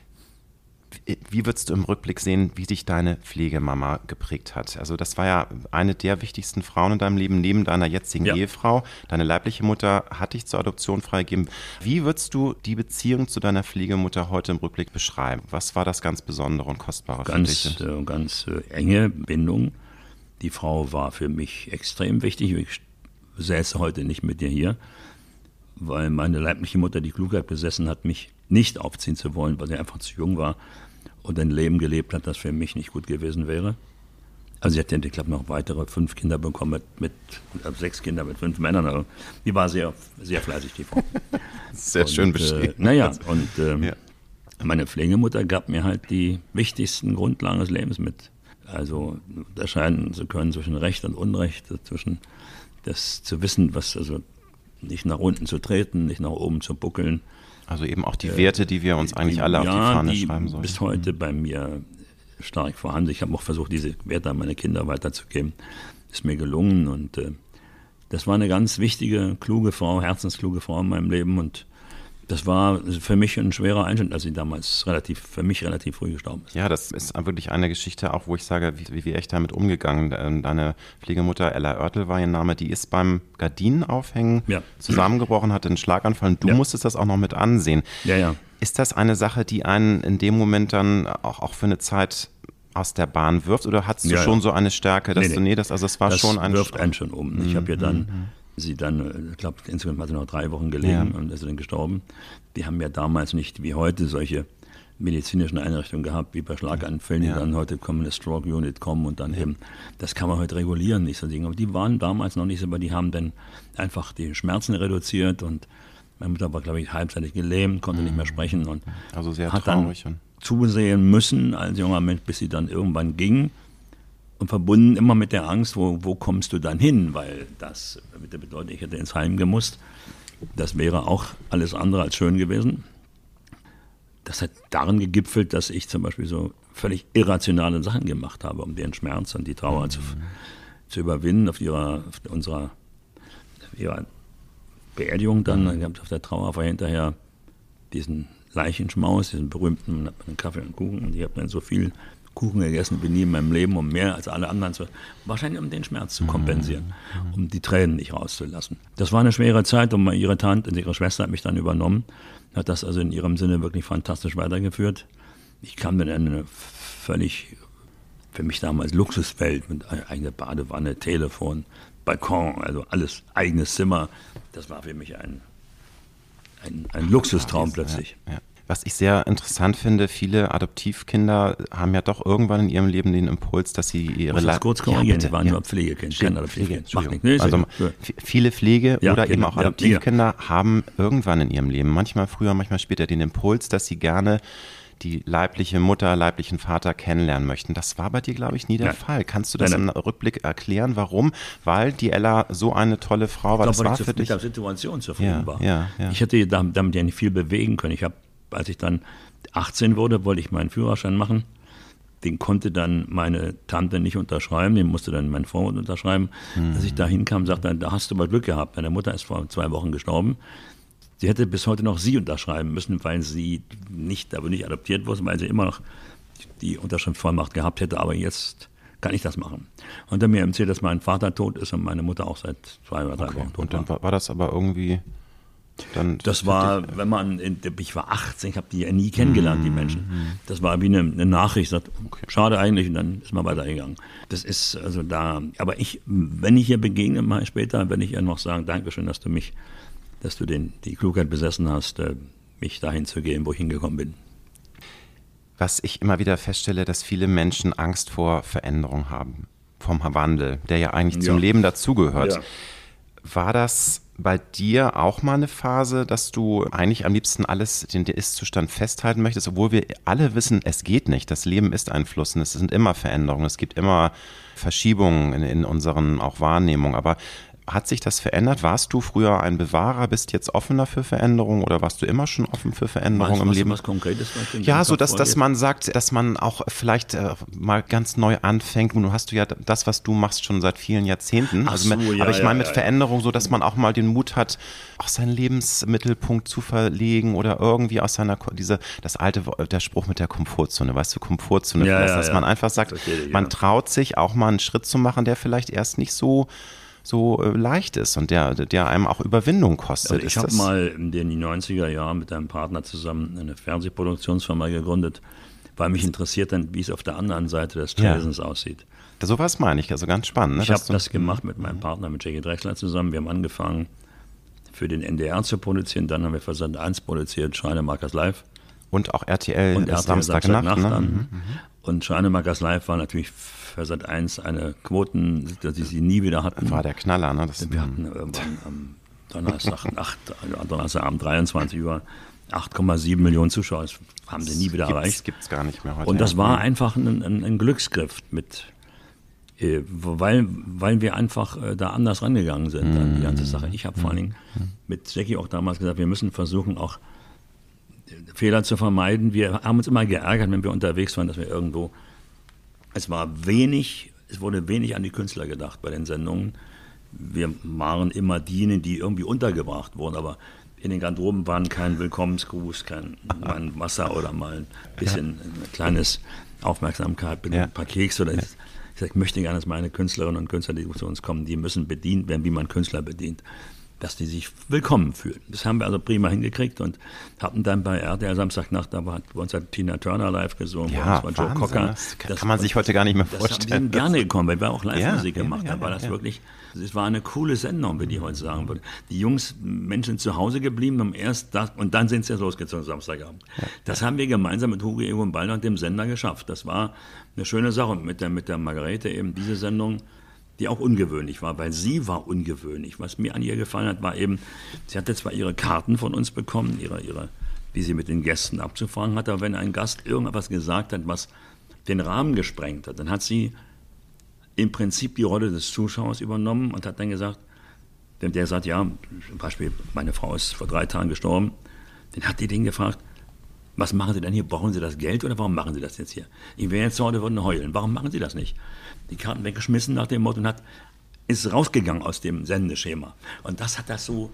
wie würdest du im Rückblick sehen, wie dich deine Pflegemama geprägt hat? Also das war ja eine der wichtigsten Frauen in deinem Leben, neben deiner jetzigen ja. Ehefrau. Deine leibliche Mutter hat dich zur Adoption freigegeben. Wie würdest du die Beziehung zu deiner Pflegemutter heute im Rückblick beschreiben? Was war das ganz Besondere und Kostbare ganz, für dich? Äh, ganz äh, enge Bindung. Die Frau war für mich extrem wichtig. Ich säße heute nicht mit dir hier, weil meine leibliche Mutter die Klugheit besessen hat, mich nicht aufziehen zu wollen, weil sie einfach zu jung war und ein Leben gelebt hat, das für mich nicht gut gewesen wäre. Also sie hat, ich glaube, noch weitere fünf Kinder bekommen mit, mit also sechs Kinder mit fünf Männern. Also die war sehr, sehr fleißig, die Frau. Sehr und, schön beschrieben. Äh, naja, und äh, Ja. meine Pflegemutter gab mir halt die wichtigsten Grundlagen des Lebens mit. Also unterscheiden zu können zwischen Recht und Unrecht, zwischen das zu wissen, was also nicht nach unten zu treten, nicht nach oben zu buckeln. Also eben auch die Werte, die wir uns eigentlich alle auf die Ja, Fahne die schreiben sollen. bis heute bei mir stark vorhanden. Ich habe auch versucht, diese Werte an meine Kinder weiterzugeben. Ist mir gelungen und äh, das war eine ganz wichtige, kluge Frau, herzenskluge Frau in meinem Leben und das war für mich ein schwerer Einschnitt, als sie damals relativ, für mich relativ früh gestorben ist. Ja, das ist wirklich eine Geschichte, auch wo ich sage, wie, wie, wie echt damit umgegangen. Ähm, Deine Pflegemutter Ella Oertel war ihr Name, die ist beim Gardinenaufhängen Ja. zusammengebrochen, hatte einen Schlaganfall und du Ja. musstest das auch noch mit ansehen. Ja, ja. Ist das eine Sache, die einen in dem Moment dann auch, auch für eine Zeit aus der Bahn wirft oder hattest du Ja, schon so eine Stärke, dass Nee, du, nee. das, also es war das schon ein wirft einen schon um. Ich habe ja Mhm. dann sie dann, äh, ich glaube, insgesamt hat sie noch drei Wochen gelegen Ja. und ist dann gestorben. Die haben ja damals nicht wie heute solche medizinischen Einrichtungen gehabt, wie bei Schlaganfällen, Ja. die dann heute kommen, eine Stroke Unit kommen und dann eben, das kann man heute regulieren, nicht so Dinge. Aber die waren damals noch nicht so, aber die haben dann einfach die Schmerzen reduziert und meine Mutter war, glaube ich, halbseitig gelähmt, konnte nicht mehr sprechen und Also sehr hat dann zusehen müssen als junger Mensch, bis sie dann irgendwann ging. Und verbunden immer mit der Angst, wo, wo kommst du dann hin? Weil das mit der bedeutet, ich hätte ins Heim gemusst. Das wäre auch alles andere als schön gewesen. Das hat darin gegipfelt, dass ich zum Beispiel so völlig irrationale Sachen gemacht habe, um den Schmerz und die Trauer zu, zu überwinden. Auf ihrer, auf unserer auf ihrer Beerdigung dann, dann gab es auf der Trauerfeier hinterher diesen Leichenschmaus, diesen berühmten, hat einen Kaffee und Kuchen und ich habe dann so viel Kuchen gegessen wie nie in meinem Leben, um mehr als alle anderen zu, wahrscheinlich um den Schmerz zu kompensieren, um die Tränen nicht rauszulassen. Das war eine schwere Zeit und ihre Tante, und ihre Schwester hat mich dann übernommen, hat das also in ihrem Sinne wirklich fantastisch weitergeführt. Ich kam dann in eine völlig, für mich damals Luxuswelt mit eigener Badewanne, Telefon, Balkon, also alles, eigenes Zimmer. Das war für mich ein, ein, ein Luxustraum plötzlich. Ja, ja. Was ich sehr interessant finde, viele Adoptivkinder haben ja doch irgendwann in ihrem Leben den Impuls, dass sie ihre Muss das kurz korrigieren, bitte, die waren nur Pflegekind, kein Adoptivkind. Pflege. Nee, also viele Pflege Ja, oder eben Kinder, auch ja, Adoptivkinder haben irgendwann in ihrem Leben, manchmal früher, manchmal später, den Impuls, dass sie gerne die leibliche Mutter, leiblichen Vater kennenlernen möchten. Das war bei dir, glaube ich, nie der Nein. Fall. Kannst du das Nein, im Rückblick erklären, warum? Weil die Ella so eine tolle Frau war. Ich Das war ich für mit dich. der Situation zufrieden Ja, war. ja, ja. Ich hätte damit ja nicht viel bewegen können. Ich habe, als ich dann 18 wurde, wollte ich meinen Führerschein machen. Den konnte dann meine Tante nicht unterschreiben, den musste dann mein Vormund unterschreiben. Als ich da hinkam, sagte er, da hast du mal Glück gehabt. Meine Mutter ist vor zwei Wochen gestorben. Sie hätte bis heute noch sie unterschreiben müssen, weil sie nicht, aber nicht adoptiert wurde, weil sie immer noch die Unterschriftsvollmacht gehabt hätte, aber jetzt kann ich das machen. Und dann mir erzählt, dass mein Vater tot ist und meine Mutter auch seit zwei oder drei Okay. Wochen tot Und dann war, war das aber irgendwie dann. Das war, wenn man, in, ich war 18, ich habe die ja nie kennengelernt, die Menschen. Das war wie eine, eine Nachricht, sagt, schade eigentlich, und dann ist man weitergegangen. Das ist also da, aber ich, wenn ich ihr begegne, mal später, wenn ich ihr noch sagen, Dankeschön, dass du mich, dass du den, die Klugheit besessen hast, äh, mich dahin zu gehen, wo ich hingekommen bin. was ich immer wieder feststelle, dass viele Menschen Angst vor Veränderung haben, vom Wandel, der ja eigentlich zum Ja. Leben dazugehört. Ja. War das bei dir auch mal eine Phase, dass du eigentlich am liebsten alles, den Ist-Zustand festhalten möchtest, obwohl wir alle wissen, es geht nicht. Das Leben ist ein Fluss und es sind immer Veränderungen, es gibt immer Verschiebungen in, in unseren auch Wahrnehmungen. Aber hat sich das verändert? Warst du früher ein Bewahrer, bist jetzt offener für Veränderungen oder warst du immer schon offen für Veränderungen Weißt im was, Leben? was Konkretes? was Ja, so dass, dass man sagt, dass man auch vielleicht äh, mal ganz neu anfängt. Und du hast du ja das, was du machst, schon seit vielen Jahrzehnten. Ach also mit, so, ja, aber ich ja, meine mit ja. Veränderung, so dass man auch mal den Mut hat, auch seinen Lebensmittelpunkt zu verlegen oder irgendwie aus seiner diese das alte der Spruch mit der Komfortzone, weißt du, Komfortzone, dass man einfach sagt, man traut sich auch mal einen Schritt zu machen, der vielleicht erst nicht so so äh, leicht ist und der der einem auch Überwindung kostet. Also ich habe mal in den 90er Jahren mit einem Partner zusammen eine Fernsehproduktionsfirma gegründet, weil mich interessiert dann, wie es auf der anderen Seite des Tresens ja. aussieht. So was meine ich, also ganz spannend. Ne? Ich habe das gemacht mit meinem Partner, mit Jackie Drechsler zusammen. Wir haben angefangen, für den NDR zu produzieren. Dann haben wir Sat 1 produziert, Schreinemarkers Live. Und auch RTL, und RTL Samstagnacht. Samstag ne? Mhm. Und Schreinemarkers Live war natürlich für Sat 1 eine Quoten, die sie nie wieder hatten. War der Knaller, ne? Das wir hatten irgendwann am Donnerstag, 8, Donnerstagabend 23 Uhr 8,7 Millionen Zuschauer. Das haben sie nie wieder gibt's, erreicht. Gibt es gar nicht mehr heute. Und das war einfach ein, ein, ein Glücksgriff mit äh, weil, weil wir einfach äh, da anders rangegangen sind an die ganze Sache. Ich habe vor allen Dingen mit Jackie auch damals gesagt, wir müssen versuchen, auch äh, Fehler zu vermeiden. Wir haben uns immer geärgert, wenn wir unterwegs waren, dass wir irgendwo, es war wenig, es wurde wenig an die Künstler gedacht bei den Sendungen. Wir waren immer diejenigen, die irgendwie untergebracht wurden, aber in den Garderoben waren kein Willkommensgruß, kein mal ein Wasser oder mal ein bisschen ja. ein kleines Aufmerksamkeit, ein paar Kekse oder ja ich möchte gerne, dass meine Künstlerinnen und Künstler, die zu uns kommen, die müssen bedient werden, wie man Künstler bedient dass die sich willkommen fühlen. Das haben wir also prima hingekriegt und hatten dann bei RTL Samstagnacht, da war, bei uns hat Tina Turner live gesungen, ja, bei uns war Joe Cocker. Das kann, das kann man sich heute gar nicht mehr vorstellen. Das haben gerne gekommen, weil wir auch Live-Musik ja, gemacht ja, haben, war das wirklich, es war eine coole Sendung, wie die heute sagen würde. Die Jungs, Menschen zu Hause geblieben, um erst das, und dann sind sie losgezogen Samstagabend. Das haben wir gemeinsam mit Hugo Egon Balder und dem Sender geschafft. Das war eine schöne Sache. Und mit der, mit der Margarete eben diese Sendung, die auch ungewöhnlich war, weil sie war ungewöhnlich. Was mir an ihr gefallen hat, war eben, sie hatte zwar ihre Karten von uns bekommen, ihre, ihre, wie sie mit den Gästen abzufahren hat, aber wenn ein Gast irgendwas gesagt hat, was den Rahmen gesprengt hat, dann hat sie im Prinzip die Rolle des Zuschauers übernommen und hat dann gesagt, wenn der sagt, ja, zum Beispiel, meine Frau ist vor drei Tagen gestorben, dann hat die den gefragt, was machen Sie denn hier? Brauchen Sie das Geld oder warum machen Sie das jetzt hier? Ich wäre jetzt heute würden heulen. Warum machen Sie das nicht? Die Karten weggeschmissen nach dem Motto und hat, ist rausgegangen aus dem Sendeschema. Und das hat das so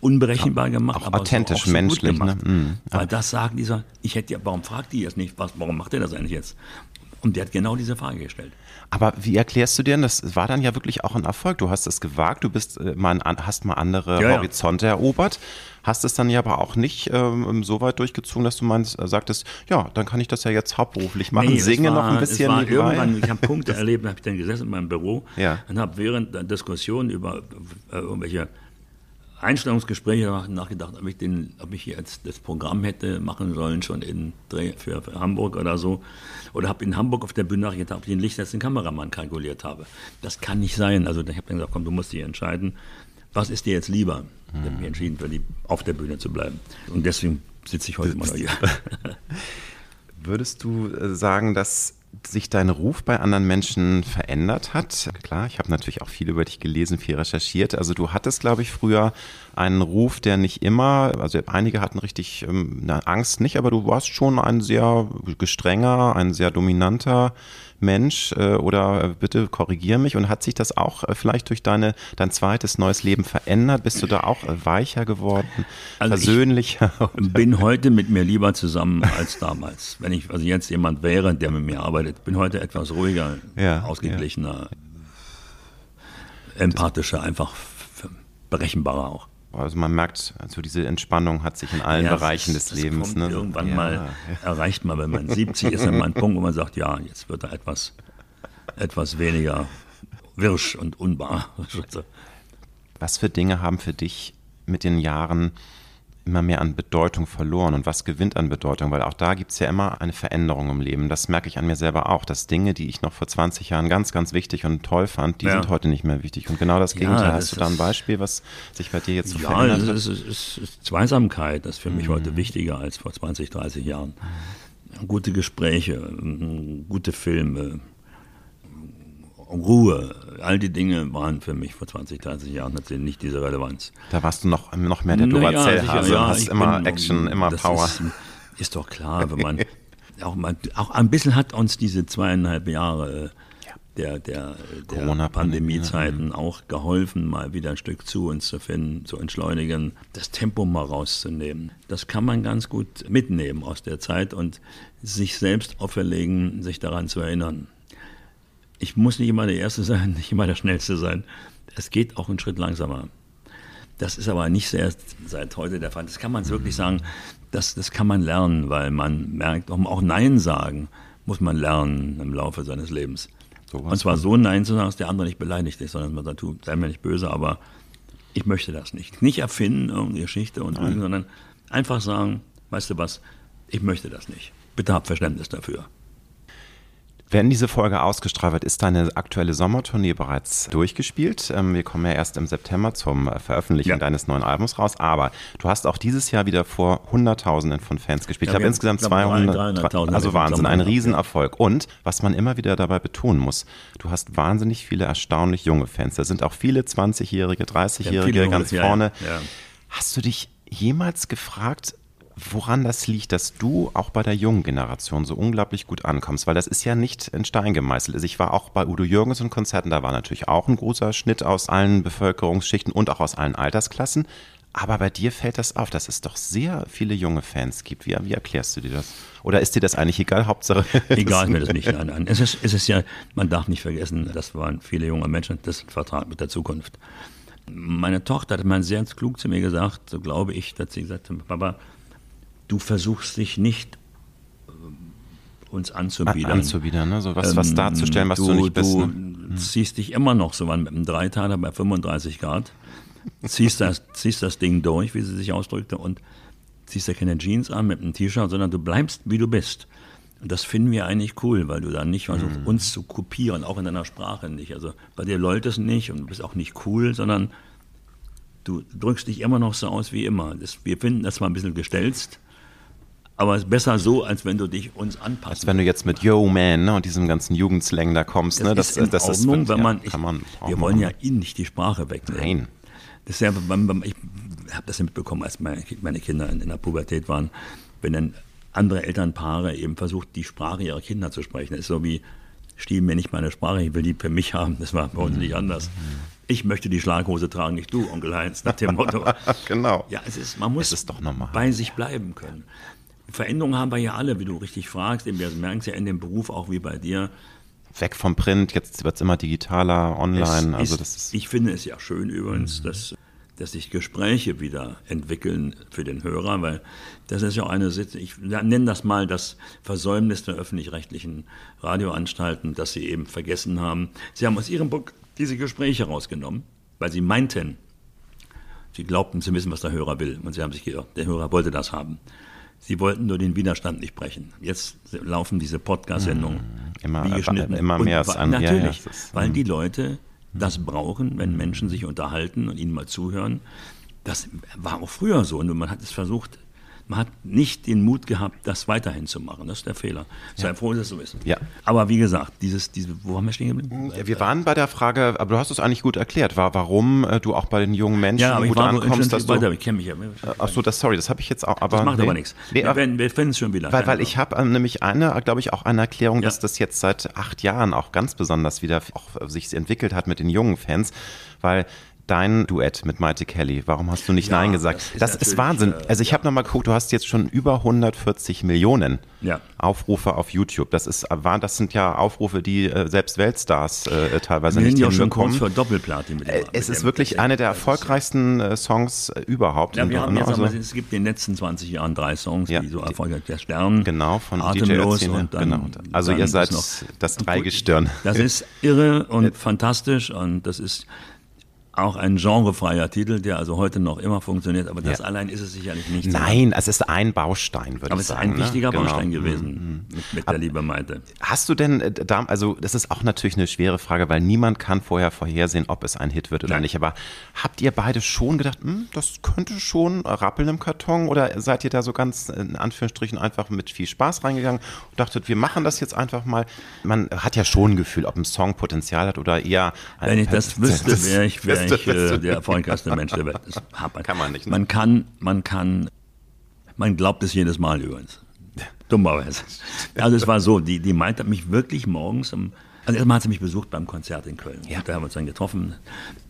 unberechenbar gemacht, auch aber authentisch, so, auch so menschlich. Ne? Gemacht, ne? Weil das sagen dieser, ich hätte ja, warum fragt die jetzt nicht, was, warum macht er das eigentlich jetzt? Und der hat genau diese Frage gestellt. Aber wie erklärst du dir, das war dann ja wirklich auch ein Erfolg. Du hast es gewagt, du bist äh, mal, hast mal andere ja, Horizonte ja. erobert, hast es dann ja aber auch nicht ähm, so weit durchgezogen, dass du meinst, äh, sagtest, ja, dann kann ich das ja jetzt hauptberuflich machen, nee, singe war, noch ein bisschen. Es war irgendwann, ich habe Punkte erlebt, habe ich dann gesessen in meinem Büro ja. und habe während der Diskussion über äh, irgendwelche Einstellungsgespräche nachgedacht, ob ich, den, ob ich jetzt das Programm hätte machen sollen, schon in Dreh für, für Hamburg oder so. Oder habe in Hamburg auf der Bühne nachgedacht, ob ich den Licht als den Kameramann kalkuliert habe. Das kann nicht sein. Also ich habe dann gesagt, komm, du musst dich entscheiden, was ist dir jetzt lieber? Ich habe mich entschieden, für die, auf der Bühne zu bleiben. Und deswegen sitze ich heute mal hier. Würdest du äh, sagen, dass sich dein Ruf bei anderen Menschen verändert hat. Klar, ich habe natürlich auch viel über dich gelesen, viel recherchiert. Also du hattest, glaube ich, früher einen Ruf, der nicht immer, also einige hatten richtig ähm, Angst nicht, aber du warst schon ein sehr gestrenger, ein sehr dominanter Mensch äh, oder äh, bitte korrigier mich und hat sich das auch äh, vielleicht durch deine dein zweites neues Leben verändert? Bist du da auch weicher geworden, also persönlicher? Ich bin heute mit mir lieber zusammen als damals. Wenn ich also jetzt jemand wäre, der mit mir arbeitet, bin heute etwas ruhiger, ja, ausgeglichener, ja. empathischer, einfach berechenbarer auch. Also man merkt, also diese Entspannung hat sich in allen ja, Bereichen des Lebens. Ne? Irgendwann ja, mal ja. erreicht man, wenn man 70 ist, dann mal ein Punkt, wo man sagt, ja, jetzt wird er etwas, etwas weniger wirsch und unbar. Was für Dinge haben für dich mit den Jahren immer mehr an Bedeutung verloren und was gewinnt an Bedeutung, weil auch da gibt es ja immer eine Veränderung im Leben. Das merke ich an mir selber auch, dass Dinge, die ich noch vor 20 Jahren ganz, ganz wichtig und toll fand, die ja. sind heute nicht mehr wichtig. Und genau das Gegenteil. Ja, das Hast du da ein Beispiel, was sich bei dir jetzt so ja, verändert hat? Ja, es ist, ist, Zweisamkeit, das ist für mich mhm. heute wichtiger als vor 20, 30 Jahren. Gute Gespräche, gute Filme, Ruhe, all die Dinge waren für mich vor 20, 30 Jahren hatten nicht diese Relevanz. Da warst du noch, noch mehr der Duracell-Hase, ja, hast immer bin, Action, immer Power. Ist, ist, doch klar, wenn man auch, mal, auch ein bisschen hat uns diese zweieinhalb Jahre der, der, der Pandemiezeiten ja. auch geholfen, mal wieder ein Stück zu uns zu finden, zu entschleunigen, das Tempo mal rauszunehmen. Das kann man ganz gut mitnehmen aus der Zeit und sich selbst auferlegen, sich daran zu erinnern ich muss nicht immer der Erste sein, nicht immer der Schnellste sein. Es geht auch einen Schritt langsamer. Das ist aber nicht sehr seit heute der Fall. Das kann man wirklich sagen, das, das kann man lernen, weil man merkt, auch Nein sagen muss man lernen im Laufe seines Lebens. So und zwar so Nein zu sagen, dass der andere nicht beleidigt ist, sondern man sagt, du, sei mir nicht böse, aber ich möchte das nicht. Nicht erfinden, irgendeine Geschichte und Nein. sondern einfach sagen, weißt du was, ich möchte das nicht. Bitte hab Verständnis dafür. Wenn diese Folge ausgestrahlt wird, ist deine aktuelle Sommertournee bereits durchgespielt. Ähm, wir kommen ja erst im September zum äh, Veröffentlichen ja. deines neuen Albums raus. Aber du hast auch dieses Jahr wieder vor Hunderttausenden von Fans gespielt. Ja, ich habe insgesamt 200, also Wahnsinn, ein Riesenerfolg. Und was man immer wieder dabei betonen muss, du hast wahnsinnig viele erstaunlich junge Fans. Da sind auch viele 20-Jährige, 30-Jährige ja, ganz vorne. Hast du dich jemals gefragt, woran das liegt, dass du auch bei der jungen Generation so unglaublich gut ankommst, weil das ist ja nicht in Stein gemeißelt. Also ich war auch bei Udo Jürgens und Konzerten, da war natürlich auch ein großer Schnitt aus allen Bevölkerungsschichten und auch aus allen Altersklassen. Aber bei dir fällt das auf, dass es doch sehr viele junge Fans gibt. Wie, wie erklärst du dir das? Oder ist dir das eigentlich egal? Hauptsache. Egal ist mir das nicht. Nein, nein. Es, ist, es ist ja, man darf nicht vergessen, das waren viele junge Menschen, das ist ein Vertrag mit der Zukunft. Meine Tochter hat mal sehr klug zu mir gesagt, so glaube ich, dass sie gesagt hat, Papa, du versuchst dich nicht äh, uns anzubiedern. Anzubiedern, ne? so was, was ähm, darzustellen, was du, du nicht bist. Du ne? ziehst dich immer noch so an mit einem Dreiteiler bei 35 Grad, ziehst das, ziehst das Ding durch, wie sie sich ausdrückte, und ziehst ja keine Jeans an mit einem T-Shirt, sondern du bleibst, wie du bist. Und das finden wir eigentlich cool, weil du dann nicht versuchst, mhm. uns zu kopieren, auch in deiner Sprache nicht. Also bei dir läuft es nicht und du bist auch nicht cool, sondern du drückst dich immer noch so aus wie immer. Das, wir finden das mal ein bisschen gestelzt, aber es ist besser so, als wenn du dich uns anpasst. Als wenn du jetzt mit Yo Man ne, und diesem ganzen Jugendslang da kommst. Das ne, das, ist in das Ordnung, ist, wenn man, ich, man wir wollen ja ihnen nicht die Sprache wegnehmen. Nein. Das ist ja, ich habe das ja mitbekommen, als meine, Kinder in, der Pubertät waren, wenn dann andere Elternpaare eben versucht, die Sprache ihrer Kinder zu sprechen. Das ist so wie, stiehl mir nicht meine Sprache, ich will die für mich haben. Das war bei uns nicht anders. Ich möchte die Schlaghose tragen, nicht du, Onkel Heinz, nach dem Motto. genau. Ja, es ist, man muss bei sich bleiben können. Veränderungen haben wir ja alle, wie du richtig fragst. Wir merken es ja in dem Beruf auch wie bei dir. Weg vom Print, jetzt wird es immer digitaler, online. also ist, das ist ich finde es ja schön übrigens, mhm. dass, dass sich Gespräche wieder entwickeln für den Hörer, weil das ist ja auch eine, ich nenne das mal das Versäumnis der öffentlich-rechtlichen Radioanstalten, dass sie eben vergessen haben. Sie haben aus ihrem Buch diese Gespräche rausgenommen, weil sie meinten, sie glaubten zu wissen, was der Hörer will. Und sie haben sich geirrt. Der Hörer wollte das haben. Sie wollten nur den Widerstand nicht brechen. Jetzt laufen diese Podcast-Sendungen mm, immer, wie geschnitten. Immer mehr und, an. Natürlich, ja, ja, ist, weil die Leute das brauchen, wenn Menschen sich unterhalten und ihnen mal zuhören. Das war auch früher so. Und man hat es versucht, man hat nicht den Mut gehabt, das weiterhin zu machen. Das ist der Fehler. Sei ja. froh, dass es so ist. Ja. Aber wie gesagt, dieses, diese, wo haben wir stehen geblieben? Wir waren bei der Frage, aber du hast es eigentlich gut erklärt, war, warum äh, du auch bei den jungen Menschen ja, gut ankommst. Dass weiter, ich kenne mich ja. Ach so, das, sorry, das habe ich jetzt auch. Aber, das macht nee, aber nichts. Nee, wir, wir finden es schon wieder. Weil, weil ich habe äh, nämlich eine, glaube ich, auch eine Erklärung, ja. dass das jetzt seit acht Jahren auch ganz besonders wieder auch sich entwickelt hat mit den jungen Fans, weil dein Duett mit Maite Kelly. Warum hast du nicht ja, Nein gesagt? Das ist, das ist Wahnsinn. Äh, also ich ja. habe nochmal geguckt, du hast jetzt schon über 140 Millionen ja. Aufrufe auf YouTube. Das ist, das sind ja Aufrufe, die äh, selbst Weltstars äh, teilweise Wir nicht ja schon kurz für Doppelplatin. Mit dem, äh, es ist wirklich einer der erfolgreichsten äh, Songs äh, überhaupt. Ja, wir haben jetzt also, es gibt in den letzten 20 Jahren drei Songs, die so erfolgreich der Stern. Genau, von Atemlos DJ und dann, genau. Also dann ihr seid noch, das Dreigestirn. Das ist irre und fantastisch und das ist auch ein genrefreier Titel, der also heute noch immer funktioniert, aber das ja. allein ist es sicherlich nicht. Nein, es ist ein Baustein, würde ich sagen. Aber es ist ein wichtiger ne? Baustein genau. gewesen mhm. mit, mit der Liebe Maite. Hast du denn, äh, also das ist auch natürlich eine schwere Frage, weil niemand kann vorher vorhersehen, ob es ein Hit wird oder Nein. nicht, aber habt ihr beide schon gedacht, hm, das könnte schon rappeln im Karton oder seid ihr da so ganz in Anführungsstrichen einfach mit viel Spaß reingegangen und dachtet, wir machen das jetzt einfach mal? Man hat ja schon ein Gefühl, ob ein Song Potenzial hat oder eher... Wenn ich das wüsste, wäre ich, wär ich äh, der erfolgreichste Mensch der Welt. Das man. kann man nicht. Ne? Man kann, man kann, man glaubt es jedes Mal übrigens. Dummerweise. Also es war so, die, die meinte mich wirklich morgens um, also erstmal hat sie mich besucht beim Konzert in Köln. Ja. Da haben wir uns dann getroffen.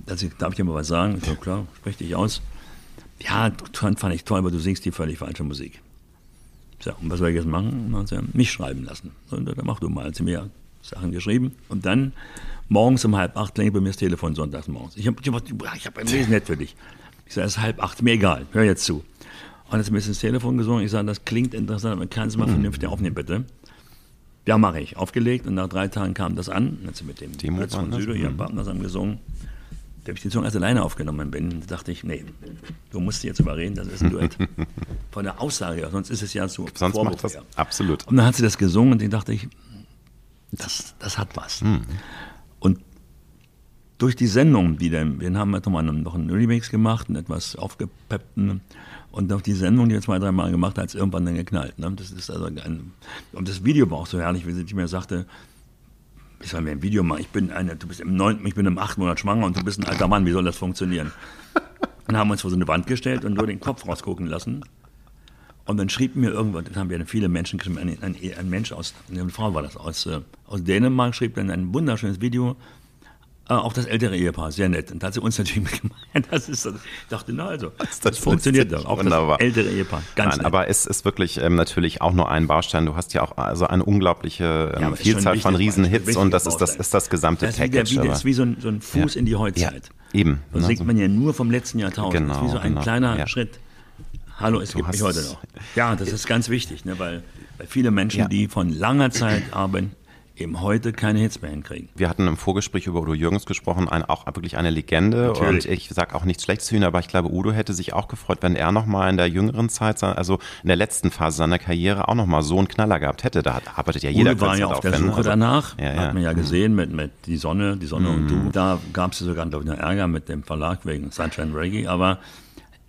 Also, darf ich dir mal was sagen? Ich so, klar, sprich dich aus. Ja, fand ich toll, aber du singst die völlig falsche Musik. So, und was soll ich jetzt machen? Sie mich schreiben lassen. Und dann mach du mal. Hat sie mir Sachen geschrieben. Und dann morgens um halb acht klingelt bei mir das Telefon sonntags morgens. Ich habe ich hab, ich hab ein Wesen für dich. Ich sage, es ist halb acht, mir egal, hör jetzt zu. Und jetzt ist mir ins Telefon gesungen. Ich sage, das klingt interessant, aber kannst du mal vernünftig aufnehmen, bitte? Ja, mache ich. Aufgelegt und nach drei Tagen kam das an. Jetzt mit dem Demo Fritz von das? Süder, ihrem Partner, haben gesungen. Da habe ich den Song als alleine aufgenommen bin. Da dachte ich, nee, du musst dich jetzt überreden, das ist ein Duett. Von der Aussage her, sonst ist es ja so Sonst Vorwurf macht das her. absolut. Und dann hat sie das gesungen und dann dachte ich, das, das hat was. Und durch die Sendung, die dann, wir haben halt nochmal noch einen Remix gemacht, einen etwas aufgepeppten. Und durch die Sendung, die wir zwei, dreimal gemacht hat es irgendwann dann geknallt. Ne? Das ist also ein, und das Video war auch so herrlich, wie sie mir sagte, ich soll mir ein Video machen, ich bin eine, du bist im neunten, ich bin im achten Monat schwanger und du bist ein alter Mann, wie soll das funktionieren? Dann haben wir uns vor so eine Wand gestellt und nur den Kopf rausgucken lassen. Und dann schrieb mir irgendwann, das haben wir viele Menschen geschrieben, ein, ein, ein Mensch aus, eine Frau war das, aus, äh, aus Dänemark, schrieb dann ein wunderschönes Video, äh, auch das ältere Ehepaar, sehr nett. Und da hat sie uns natürlich mitgemeint. Das ist, ich dachte, na also, das, das funktioniert doch. Auch Wunderbar. das ältere Ehepaar, ganz Nein, nett. aber es ist wirklich ähm, natürlich auch nur ein Baustein. Du hast ja auch also eine unglaubliche ähm, Ja, Vielzahl von Riesenhits und das ist das, ist das gesamte das ist, wie, der, Package. wie, der, aber- ist wie so ein, so ein Fuß in die Heutzeit. Ja, eben. Das Ne, singt so- man ja nur vom letzten Jahrtausend. das ist wie Genau, so ein genau, kleiner ja. Schritt. Hallo, es gibt mich heute noch. Ja, das ist ganz wichtig, ne, weil, weil viele Menschen, Ja. die von langer Zeit arbeiten, eben heute keine Hits mehr hinkriegen. Wir hatten im Vorgespräch über Udo Jürgens gesprochen, ein, auch wirklich eine Legende. Natürlich. Und ich sage auch nichts Schlechtes zu ihm, aber ich glaube, Udo hätte sich auch gefreut, wenn er nochmal in der jüngeren Zeit, also in der letzten Phase seiner Karriere, auch nochmal so einen Knaller gehabt hätte. Da arbeitet ja jeder Udo war ja auf der Suche also- danach, Ja, ja. hat man ja gesehen mit, mit Die Sonne, Die Sonne und du. Da gab es sogar, glaube ich, noch Ärger mit dem Verlag wegen Sunshine Reggae, aber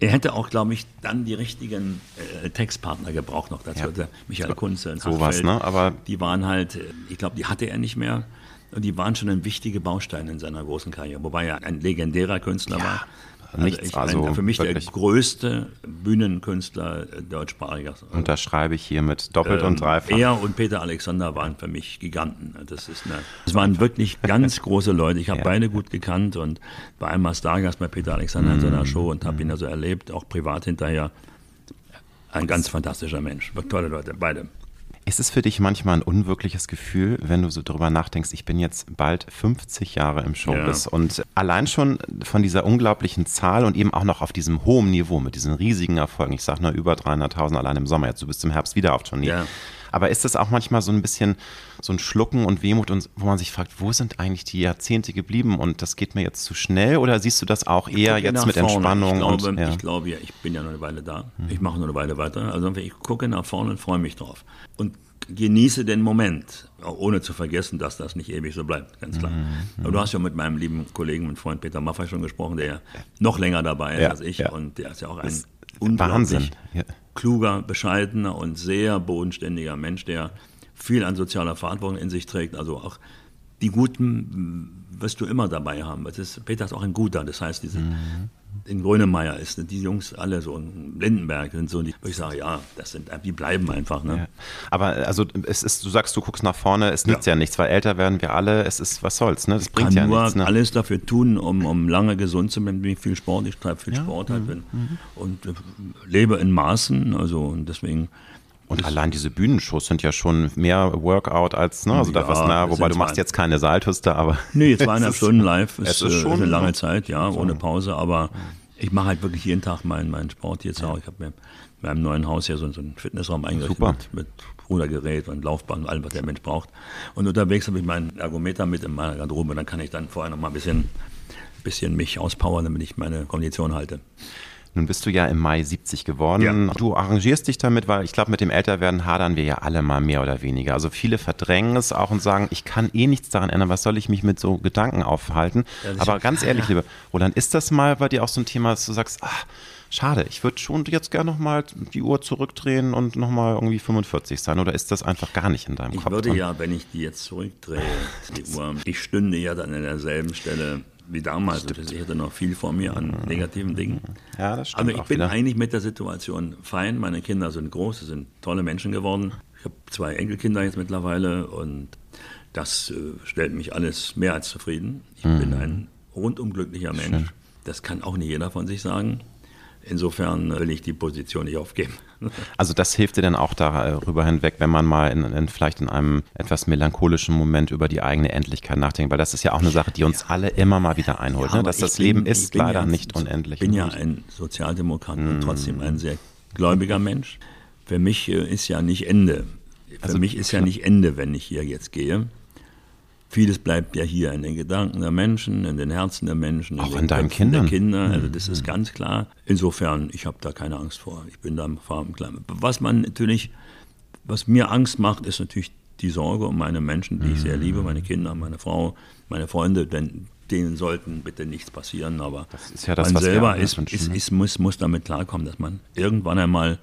er hätte auch, glaube ich, dann die richtigen äh, Textpartner gebraucht noch dazu. Ja. Michael Kunze, Sowas, Hachtfeld, ne? Aber- die waren halt, ich glaube, die hatte er nicht mehr. Und die waren schon ein wichtiger Baustein in seiner großen Karriere, wobei er ein legendärer Künstler war. Nichts, ich, also für mich der größte Bühnenkünstler deutschsprachiger. Unterschreibe ich hier mit doppelt und dreifach. Ähm, Er und Peter Alexander waren für mich Giganten. Das, ist eine, das waren wirklich ganz große Leute. Ich habe Ja. beide gut gekannt und war einmal Stargast bei Peter Alexander in Mhm. seiner Show und habe ihn also erlebt, auch privat hinterher. Ein ganz fantastischer Mensch. Tolle Leute, beide. Ist es für dich manchmal ein unwirkliches Gefühl, wenn du so drüber nachdenkst, ich bin jetzt bald 50 Jahre im Showbiz Ja. und allein schon von dieser unglaublichen Zahl und eben auch noch auf diesem hohen Niveau mit diesen riesigen Erfolgen, ich sage nur über 300.000 allein im Sommer, jetzt du bist im Herbst wieder auf Tournee. Ja. Aber ist es auch manchmal so ein bisschen so ein Schlucken und Wehmut, und wo man sich fragt, wo sind eigentlich die Jahrzehnte geblieben und das geht mir jetzt zu schnell oder siehst du das auch eher jetzt mit vorne. Entspannung? Ich glaube, und, ja. ich glaube ja, ich bin ja noch eine Weile da. Ich mache noch eine Weile weiter. Also ich gucke nach vorne und freue mich drauf. Und genieße den Moment, ohne zu vergessen, dass das nicht ewig so bleibt, ganz klar. Mhm, Aber du hast ja mit meinem lieben Kollegen und Freund Peter Maffay schon gesprochen, der ja noch länger dabei ist Ja, als ich. ja. Und der ist ja auch ein Wahnsinn. Kluger, bescheidener und sehr bodenständiger Mensch, der viel an sozialer Verantwortung in sich trägt. Also auch die Guten wirst du immer dabei haben. Das ist, Peter ist auch ein Guter. Das heißt, diese, in Grönemeyer ist, die Jungs alle so, in Lindenberg sind so, die, ich sage, ja, das sind, die bleiben einfach. Ne? Ja. Aber also es ist, du sagst, du guckst nach vorne, es nützt ja, nichts, weil älter werden wir alle, es ist, was soll's, ne? Das bringt kann ja nur nichts. Ne? alles dafür tun, um, um lange gesund zu bleiben. Bin viel Sport, ich treibe viel Sport Mhm. halt bin, und äh, lebe in Maßen. Also und deswegen Und allein diese Bühnenshows sind ja schon mehr Workout als, ne? Also da Ja, was, na, das wobei du machst jetzt keine Saltos da, aber. Nee, zweieinhalb Es ist- Stunden live ist, es ist äh, schon eine lange so. Zeit, ja, ohne Pause, aber ich mache halt wirklich jeden Tag meinen, meinen Sport jetzt auch. Ich habe mir in meinem neuen Haus hier so, so einen Fitnessraum eingerichtet Super. mit, mit Rudergerät und Laufbahn und allem, was der Mensch braucht. Und unterwegs habe ich meinen Ergometer mit in meiner Garderobe, dann kann ich dann vorher noch mal ein bisschen, bisschen mich auspowern, damit ich meine Kondition halte. Nun bist du ja im Mai 70 geworden. Ja. Du arrangierst dich damit, weil ich glaube, mit dem Älterwerden hadern wir ja alle mal mehr oder weniger. Also viele verdrängen es auch und sagen, ich kann eh nichts daran ändern, was soll ich mich mit so Gedanken aufhalten? das Aber ganz ehrlich, liebe Roland, ist das mal bei dir auch so ein Thema, dass du sagst, ach, schade, ich würde schon jetzt gerne nochmal die Uhr zurückdrehen und nochmal irgendwie 45 sein? Oder ist das einfach gar nicht in deinem Ich Kopf würde drin? ja, wenn ich die jetzt zurückdrehe, die Uhr, ich stünde ja dann an derselben Stelle wie damals. Ich hätte noch viel vor mir an negativen Dingen. Ja, das stimmt Aber ich bin wieder. eigentlich mit der Situation fein. Meine Kinder sind groß, sie sind tolle Menschen geworden. Ich habe zwei Enkelkinder jetzt mittlerweile und das äh, stellt mich alles mehr als zufrieden. Ich bin ein rundum glücklicher Mensch. Das kann auch nicht jeder von sich sagen. Insofern will ich die Position nicht aufgeben. Also das hilft dir dann auch darüber hinweg, wenn man mal in, in, vielleicht in einem etwas melancholischen Moment über die eigene Endlichkeit nachdenkt, weil das ist ja auch eine Sache, die uns alle immer mal wieder einholt, ja, ne? dass das bin, Leben ist leider ja, nicht unendlich. Ich bin ja ein Sozialdemokrat mm. und trotzdem ein sehr gläubiger Mensch. Für mich äh, ist ja nicht Ende. Für also, mich ist ja nicht Ende, wenn ich hier jetzt gehe. Vieles bleibt ja hier in den Gedanken der Menschen, in den Herzen der Menschen, auch in, in deinen Kindern. Der Kinder. Also das ist ganz klar. Insofern, ich habe da keine Angst vor. Ich bin da im Farbenklein. Was man natürlich, was mir Angst macht, ist natürlich die Sorge um meine Menschen, die ich sehr liebe, meine Kinder, meine Frau, meine Freunde, denn denen sollten bitte nichts passieren. Aber ja das, man selber ist, ist, ist, muss, muss damit klarkommen, dass man irgendwann einmal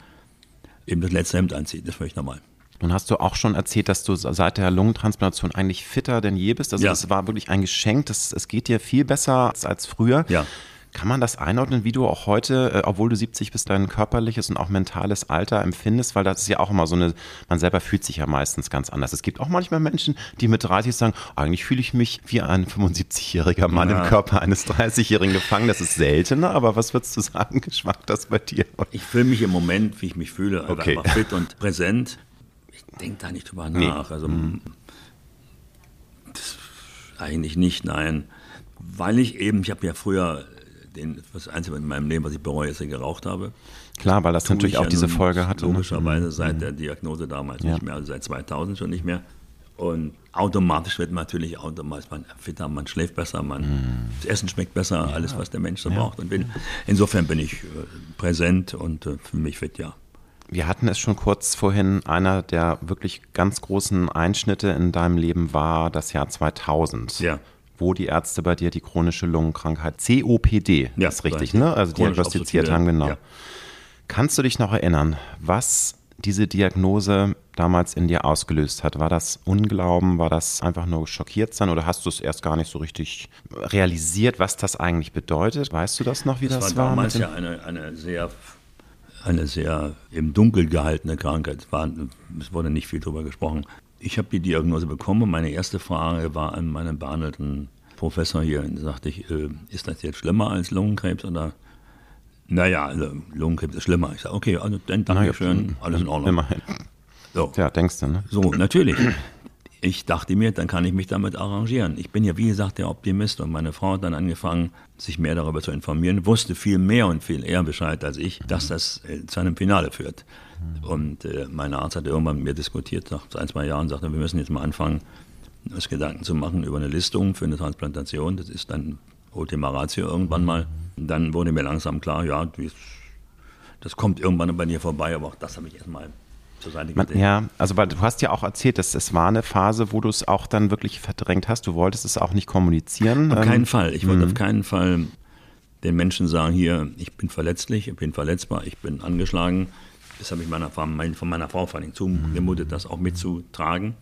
eben das letzte Hemd anzieht. Das ist völlig normal. Nun hast du auch schon erzählt, dass du seit der Lungentransplantation eigentlich fitter denn je bist. Also ja. das war wirklich ein Geschenk. Das, es geht dir viel besser als, als früher. Ja. Kann man das einordnen, wie du auch heute, äh, obwohl du 70 bist, dein körperliches und auch mentales Alter empfindest? Weil das ist ja auch immer so eine, man selber fühlt sich ja meistens ganz anders. Es gibt auch manchmal Menschen, die mit 30 sagen, eigentlich fühle ich mich wie ein 75-jähriger Mann ja. im Körper eines 30-Jährigen gefangen. Das ist seltener, aber was würdest du sagen, schwankt das bei dir? Ich fühle mich im Moment, wie ich mich fühle, okay. einfach fit und präsent denke da nicht drüber nach. Nee. Also mhm. eigentlich nicht, nein. Weil ich eben, ich habe ja früher den, das Einzige in meinem Leben, was ich bereue, ist, dass ich geraucht habe. Klar, weil das Tue natürlich auch ja diese Folge hatte. Ne? Logischerweise ne? seit mhm. der Diagnose damals ja. nicht mehr, also seit 2000 schon nicht mehr. Und automatisch wird man natürlich automatisch man fitter, man schläft besser, man, mm. das Essen schmeckt besser, ja. alles, was der Mensch so braucht. Und bin, insofern bin ich äh, präsent und äh, fühle mich fit, ja. Wir hatten es schon kurz vorhin, einer der wirklich ganz großen Einschnitte in deinem Leben war das Jahr 2000. Ja. Wo die Ärzte bei dir die chronische Lungenkrankheit COPD, ja, ist richtig, ne? Also diagnostiziert haben, genau. Ja. Kannst du dich noch erinnern, was diese Diagnose damals in dir ausgelöst hat? War das Unglauben? War das einfach nur schockiert sein oder hast du es erst gar nicht so richtig realisiert, was das eigentlich bedeutet? Weißt du das noch, wie das, das war? Das war damals ja eine, eine sehr eine sehr im Dunkel gehaltene Krankheit. Es, war, es wurde nicht viel darüber gesprochen. Ich habe die Diagnose bekommen und meine erste Frage war an meinen behandelten Professor hier. Da sagte ich, äh, ist das jetzt schlimmer als Lungenkrebs oder? Naja, also Lungenkrebs ist schlimmer. Ich sage, okay, also dann danke schön, alles in Ordnung. Immerhin. So. Ja, denkst du, ne? So, natürlich ich dachte mir, dann kann ich mich damit arrangieren. Ich bin ja, wie gesagt, der Optimist und meine Frau hat dann angefangen, sich mehr darüber zu informieren, wusste viel mehr und viel eher Bescheid als ich, dass das äh, zu einem Finale führt. Und äh, mein Arzt hat irgendwann mit mir diskutiert, nach ein, zwei Jahren, sagte, wir müssen jetzt mal anfangen, uns Gedanken zu machen über eine Listung für eine Transplantation. Das ist dann Ultima Ratio irgendwann mal. Dann wurde mir langsam klar, ja, das kommt irgendwann bei dir vorbei, aber auch das habe ich erstmal zur Seite Man, Ja, also weil du hast ja auch erzählt, dass es war eine Phase, wo du es auch dann wirklich verdrängt hast. Du wolltest es auch nicht kommunizieren. Auf ähm, keinen Fall. Ich wollte auf mhm. keinen Fall den Menschen sagen, hier, ich bin verletzlich, ich bin verletzbar, ich bin angeschlagen. Das habe ich meiner, von meiner Frau vor allem zugemutet, das auch mitzutragen.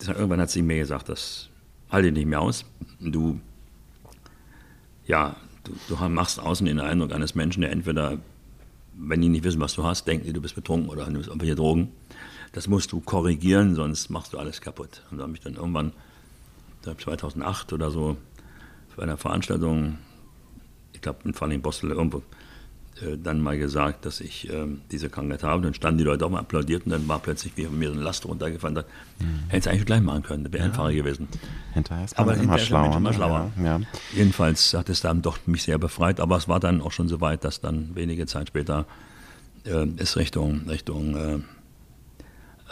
Deshalb, irgendwann hat sie mir gesagt, das halte ich nicht mehr aus. Du, ja, du, du machst außen den Eindruck eines Menschen, der entweder wenn die nicht wissen, was du hast, denken die, du bist betrunken oder nimmst irgendwelche Drogen. Das musst du korrigieren, sonst machst du alles kaputt. Und da habe ich dann irgendwann, 2008 oder so, für eine Veranstaltung, ich glaube in Falling Bostel irgendwo, dann mal gesagt, dass ich äh, diese Krankheit habe. Dann standen die Leute auch mal applaudiert und dann war plötzlich wie mir so eine Last runtergefallen. Da mhm. hätte es eigentlich gleich machen können, wäre ja. einfacher gewesen. Hinterher ist aber immer schlauer. Immer ne? schlauer. Ja, ja. Jedenfalls hat es dann doch mich sehr befreit, aber es war dann auch schon so weit, dass dann wenige Zeit später äh, es Richtung, Richtung äh,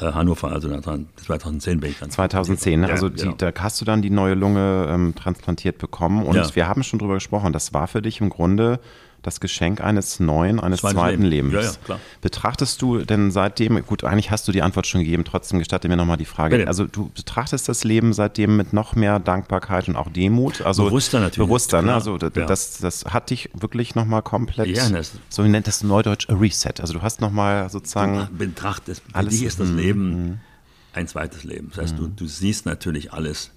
äh Hannover, also 2010 bin ich dann. 2010, ne? also die, genau. da hast du dann die neue Lunge ähm, transplantiert bekommen und ja. wir haben schon drüber gesprochen, das war für dich im Grunde das Geschenk eines neuen, eines Zweites zweiten Leben. Lebens. Ja, ja, betrachtest du denn seitdem, gut, eigentlich hast du die Antwort schon gegeben, trotzdem gestatte mir nochmal die Frage. Bitte. Also du betrachtest das Leben seitdem mit noch mehr Dankbarkeit und auch Demut. Also bewusster natürlich. Bewusster, ne? Also das, ja. das, das hat dich wirklich nochmal komplett, ja, das so nennt das Neudeutsch a Reset. Also du hast nochmal sozusagen. Du betrachtest, für alles, dich ist das mm, Leben mm. ein zweites Leben. Das heißt, du, du siehst natürlich alles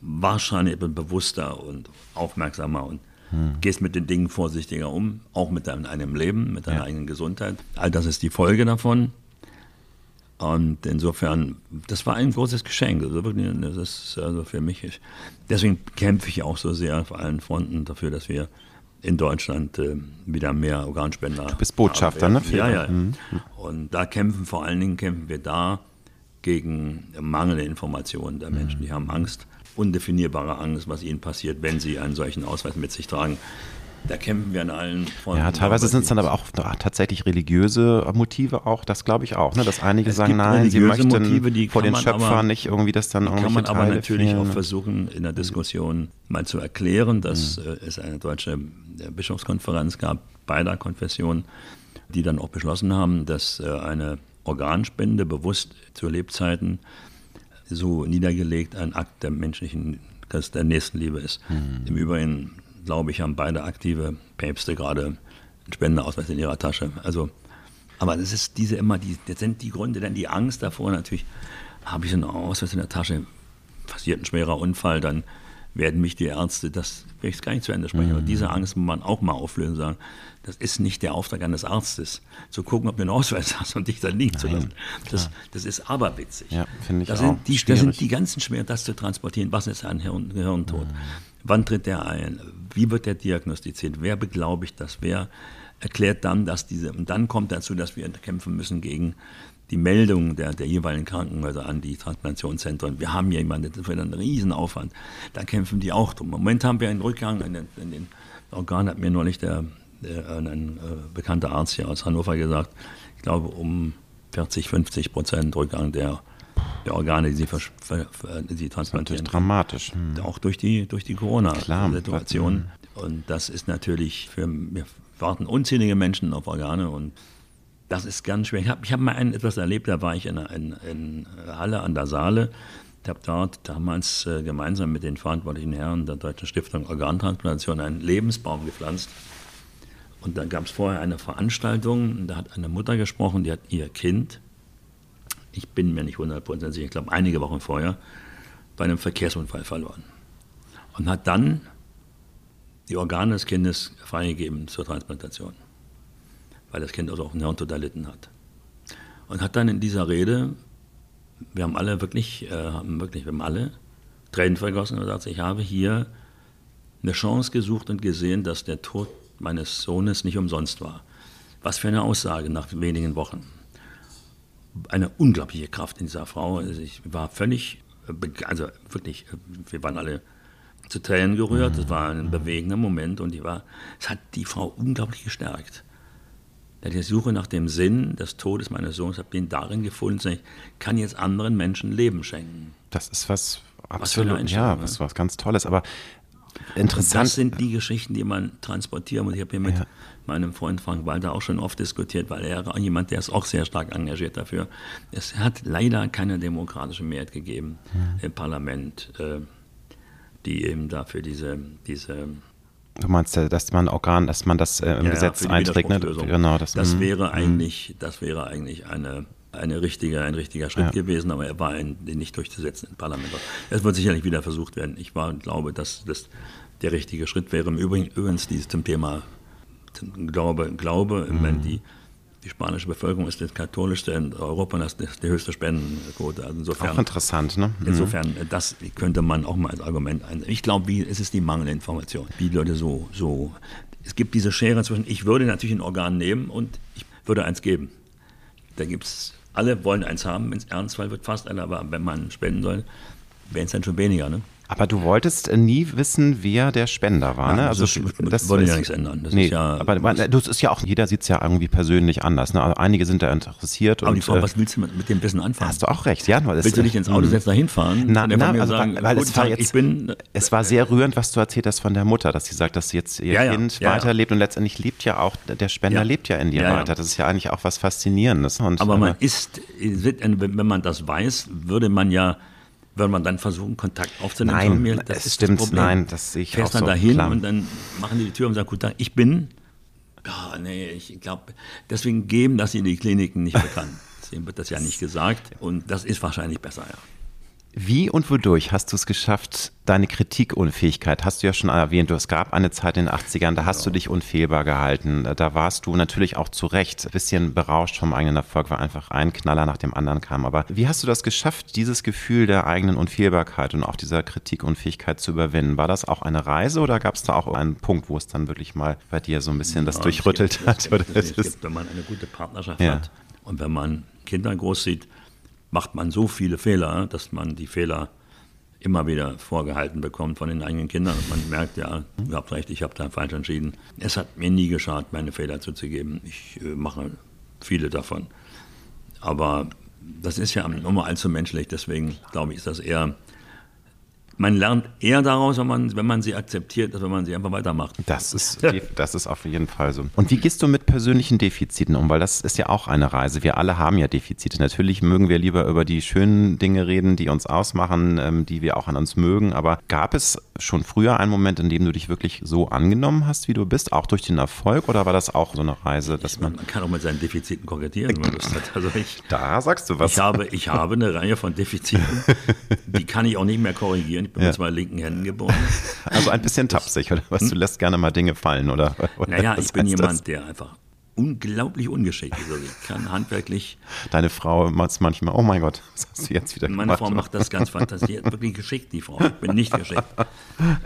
wahrscheinlich bewusster und aufmerksamer und hm. Gehst mit den Dingen vorsichtiger um, auch mit deinem eigenen Leben, mit deiner ja. eigenen Gesundheit. All das ist die Folge davon. Und insofern, das war ein großes Geschenk. Also wirklich, das ist also für mich. Deswegen kämpfe ich auch so sehr auf allen Fronten dafür, dass wir in Deutschland äh, wieder mehr Organspender. Du bist Botschafter, ne? Ja, ja. Mhm. Und da kämpfen vor allen Dingen kämpfen wir da gegen mangelnde Informationen der Menschen. Die haben Angst, undefinierbare Angst, was ihnen passiert, wenn sie einen solchen Ausweis mit sich tragen. Da kämpfen wir an allen Fronten. Ja, teilweise sind es dann aber auch tatsächlich religiöse Motive auch, das glaube ich auch, ne? dass einige es sagen, nein, sie möchten Motive, vor den Schöpfern aber, nicht irgendwie das dann irgendwie kann man aber Teile natürlich fehlen. auch versuchen, in der Diskussion mal zu erklären, dass mhm. es eine deutsche äh, Bischofskonferenz gab, beider Konfessionen, die dann auch beschlossen haben, dass äh, eine Organspende bewusst zu Lebzeiten so niedergelegt ein Akt der menschlichen, der Nächstenliebe ist. Mhm. Im Übrigen glaube ich, haben beide aktive Päpste gerade einen Spendenausweis in ihrer Tasche. Also, aber das ist diese immer, die, das sind die Gründe, denn die Angst davor natürlich, habe ich einen Ausweis in der Tasche, passiert ein schwerer Unfall, dann werden mich die Ärzte, das will ich gar nicht zu Ende sprechen, mhm. aber diese Angst muss man auch mal auflösen und sagen, das ist nicht der Auftrag eines Arztes, zu gucken, ob du einen Ausweis hast und dich dann liegen zu lassen. Das, das ist aberwitzig. Ja, finde ich das auch. Sind die, das sind die ganzen schwer, das zu transportieren. Was ist ein Hirn, Gehirntod? Mhm. Wann tritt der ein? Wie wird der diagnostiziert? Wer beglaubigt das? Wer erklärt dann, dass diese, und dann kommt dazu, dass wir kämpfen müssen gegen die Meldung der, der jeweiligen Krankenhäuser an die Transplantationszentren. Wir haben hier jemanden, das wird ein Riesenaufwand. Da kämpfen die auch drum. Im Moment haben wir einen Rückgang in den, in den Organen, hat mir neulich der, der ein äh, bekannter Arzt hier aus Hannover gesagt, ich glaube um 40, 50 Prozent Rückgang der der Organe, die sie, die sie transplantieren. Das ist dramatisch. Hm. Auch durch die, durch die Corona-Situation. Hm. Und das ist natürlich für, wir warten unzählige Menschen auf Organe und das ist ganz schwer. Ich habe hab mal ein, etwas erlebt, da war ich in, in, in Halle an der Saale. Ich habe dort damals äh, gemeinsam mit den verantwortlichen Herren der Deutschen Stiftung Organtransplantation einen Lebensbaum gepflanzt. Und dann gab es vorher eine Veranstaltung, da hat eine Mutter gesprochen, die hat ihr Kind ich bin mir nicht hundertprozentig sicher, ich glaube einige Wochen vorher, bei einem Verkehrsunfall verloren. Und hat dann die Organe des Kindes freigegeben zur Transplantation, weil das Kind also auch einen Hirntod erlitten hat. Und hat dann in dieser Rede, wir haben alle wirklich, äh, haben wirklich, wir haben alle Tränen vergossen und gesagt, ich habe hier eine Chance gesucht und gesehen, dass der Tod meines Sohnes nicht umsonst war. Was für eine Aussage nach wenigen Wochen eine unglaubliche Kraft in dieser Frau. Also ich war völlig, also wirklich, wir waren alle zu Tränen gerührt. Es war ein bewegender Moment und ich war, es hat die Frau unglaublich gestärkt. Die Suche nach dem Sinn des Todes meines Sohnes habe ich darin gefunden, ich kann jetzt anderen Menschen Leben schenken. Das ist was absolut, was ja, was, was ganz Tolles. Aber interessant. Das sind die Geschichten, die man transportieren muss. Ich habe hier mit ja meinem Freund Frank Walter auch schon oft diskutiert, weil er jemand, der ist auch sehr stark engagiert dafür. Es hat leider keine demokratische Mehrheit gegeben mhm. im Parlament, äh, die eben dafür diese, diese Du meinst, dass man Organ, dass man das äh, im ja, Gesetz einträgt, ne? Genau, das, das mhm. wäre mhm. eigentlich, das wäre eigentlich eine, eine richtige, ein richtiger Schritt ja. gewesen, aber er war ein, nicht durchzusetzen im Parlament. Es wird sicherlich wieder versucht werden. Ich war, glaube, dass das der richtige Schritt wäre. Im Übrigen übrigens dieses zum Thema Glaube, Glaube mhm. wenn die, die spanische Bevölkerung ist das katholischste in Europa und das ist die höchste Spendenquote. Also insofern, auch interessant, ne? Mhm. Insofern, das könnte man auch mal als Argument einsetzen. Ich glaube, wie, es ist die mangelnde Information. Wie die Leute so, so, es gibt diese Schere zwischen, ich würde natürlich ein Organ nehmen und ich würde eins geben. Da gibt es, alle wollen eins haben, es Ernstfall wird, fast einer, aber wenn man spenden soll, wären es dann schon weniger, ne? Aber du wolltest nie wissen, wer der Spender war, ne? Also das, das würde ja nichts ändern. Das nee, ist ja, aber das ist ja auch, jeder sieht es ja irgendwie persönlich anders. Ne? Also einige sind da interessiert. Aber und, die Frage, äh, was willst du mit, mit dem Wissen anfangen? Hast du auch recht, ja. Weil willst du nicht ins Auto setzen, da hinfahren? Na, na also, sagen, weil es war jetzt, bin, es war sehr rührend, was du erzählt hast von der Mutter, dass sie sagt, dass jetzt ihr ja, Kind weiterlebt und letztendlich lebt ja auch, der Spender lebt ja in dir weiter. Das ist ja eigentlich auch was Faszinierendes. Und, aber man ist, wenn man das weiß, würde man ja würde man dann versuchen, Kontakt aufzunehmen? Nein, mir, das ist stimmt, das Problem. nein, das sehe ich Fährst auch dann so, dahin klar. und dann machen die die Tür und sagen, gut, ich bin, ja, nee, ich glaube, deswegen geben das in die Kliniken nicht bekannt. Deswegen wird das ja nicht gesagt und das ist wahrscheinlich besser, ja. Wie und wodurch hast du es geschafft, deine Kritikunfähigkeit, hast du ja schon erwähnt, es gab eine Zeit in den 80ern, da hast ja. du dich unfehlbar gehalten. Da warst du natürlich auch zu Recht ein bisschen berauscht vom eigenen Erfolg, weil einfach ein Knaller nach dem anderen kam. Aber wie hast du das geschafft, dieses Gefühl der eigenen Unfehlbarkeit und auch dieser Kritikunfähigkeit zu überwinden? War das auch eine Reise oder gab es da auch einen Punkt, wo es dann wirklich mal bei dir so ein bisschen ja, das durchrüttelt gibt, hat? Gibt, es gibt, wenn man eine gute Partnerschaft ja. hat und wenn man Kinder groß sieht, macht man so viele Fehler, dass man die Fehler immer wieder vorgehalten bekommt von den eigenen Kindern und man merkt, ja, ihr habt recht, ich habe da falsch entschieden. Es hat mir nie geschadet, meine Fehler zuzugeben. Ich äh, mache viele davon. Aber das ist ja immer allzu menschlich, deswegen glaube ich, ist das eher man lernt eher daraus, wenn man, wenn man sie akzeptiert, als wenn man sie einfach weitermacht. Das ist, das ist auf jeden Fall so. Und wie gehst du mit persönlichen Defiziten um? Weil das ist ja auch eine Reise. Wir alle haben ja Defizite. Natürlich mögen wir lieber über die schönen Dinge reden, die uns ausmachen, ähm, die wir auch an uns mögen. Aber gab es schon früher einen Moment, in dem du dich wirklich so angenommen hast, wie du bist, auch durch den Erfolg? Oder war das auch so eine Reise, dass man. Man kann auch mit seinen Defiziten korrigieren, wenn man Lust hat. Also ich, da sagst du was. Ich habe, ich habe eine Reihe von Defiziten, die kann ich auch nicht mehr korrigieren. Ich bin ja. mit zwei linken Händen geboren. Also ein bisschen tapsig, oder was? Du hm? lässt gerne mal Dinge fallen, oder? oder naja, ich bin jemand, das? der einfach unglaublich ungeschickt ist. Also ich kann handwerklich. Deine Frau macht es manchmal, oh mein Gott, was hast du jetzt wieder gemacht? Meine Frau macht das ganz fantastisch, wirklich geschickt, die Frau. Ich bin nicht geschickt.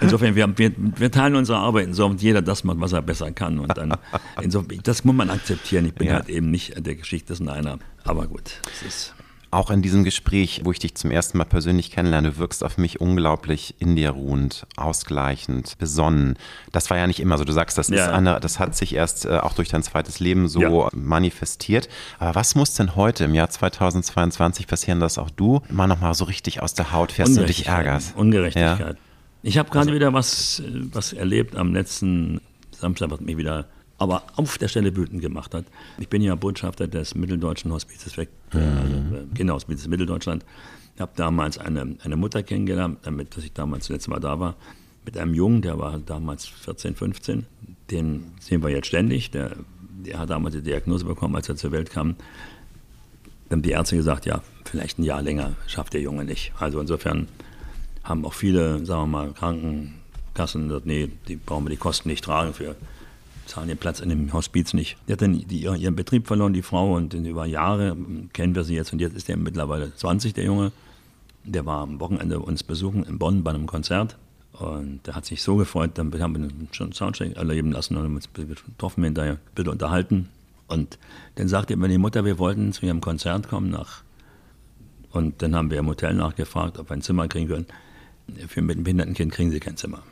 Insofern, wir, wir, wir teilen unsere Arbeiten so und jeder das macht, was er besser kann. Und dann, insofern, das muss man akzeptieren. Ich bin ja. halt eben nicht der Geschicktesten einer. Aber gut, es ist auch in diesem Gespräch, wo ich dich zum ersten Mal persönlich kennenlerne, du wirkst auf mich unglaublich in dir ruhend, ausgleichend, besonnen. Das war ja nicht immer so. Du sagst, das, ja. ist eine, das hat sich erst äh, auch durch dein zweites Leben so ja. manifestiert. Aber was muss denn heute im Jahr 2022 passieren, dass auch du immer noch mal so richtig aus der Haut fährst und dich ärgerst? Ungerechtigkeit. Ja? Ich habe gerade also, wieder was, was erlebt am letzten Samstag, was mich wieder aber auf der Stelle wütend gemacht hat. Ich bin ja Botschafter des Mitteldeutschen Hospizes weg, mhm. also äh, Kinderhospizes Mitteldeutschland. Ich habe damals eine, eine Mutter kennengelernt, damit dass ich damals das letzte Mal da war, mit einem Jungen, der war damals 14, 15. Den sehen wir jetzt ständig. Der, der hat damals die Diagnose bekommen, als er zur Welt kam. Dann haben die Ärzte gesagt, ja, vielleicht ein Jahr länger schafft der Junge nicht. Also insofern haben auch viele, sagen wir mal, Krankenkassen gesagt, nee, die brauchen wir die Kosten nicht tragen für zahlen den Platz in dem Hospiz nicht. Die hat dann die, ihren Betrieb verloren, die Frau, und über Jahre kennen wir sie jetzt. Und jetzt ist der mittlerweile 20, der Junge. Der war am Wochenende uns besuchen in Bonn bei einem Konzert. Und der hat sich so gefreut, dann haben wir schon einen Soundcheck erleben lassen und haben uns getroffen, hinterher ein bisschen unterhalten. Und dann sagte immer die Mutter, wir wollten zu ihrem Konzert kommen nach. Und dann haben wir im Hotel nachgefragt, ob wir ein Zimmer kriegen können. Für mit einem Behindertenkind kriegen sie kein Zimmer.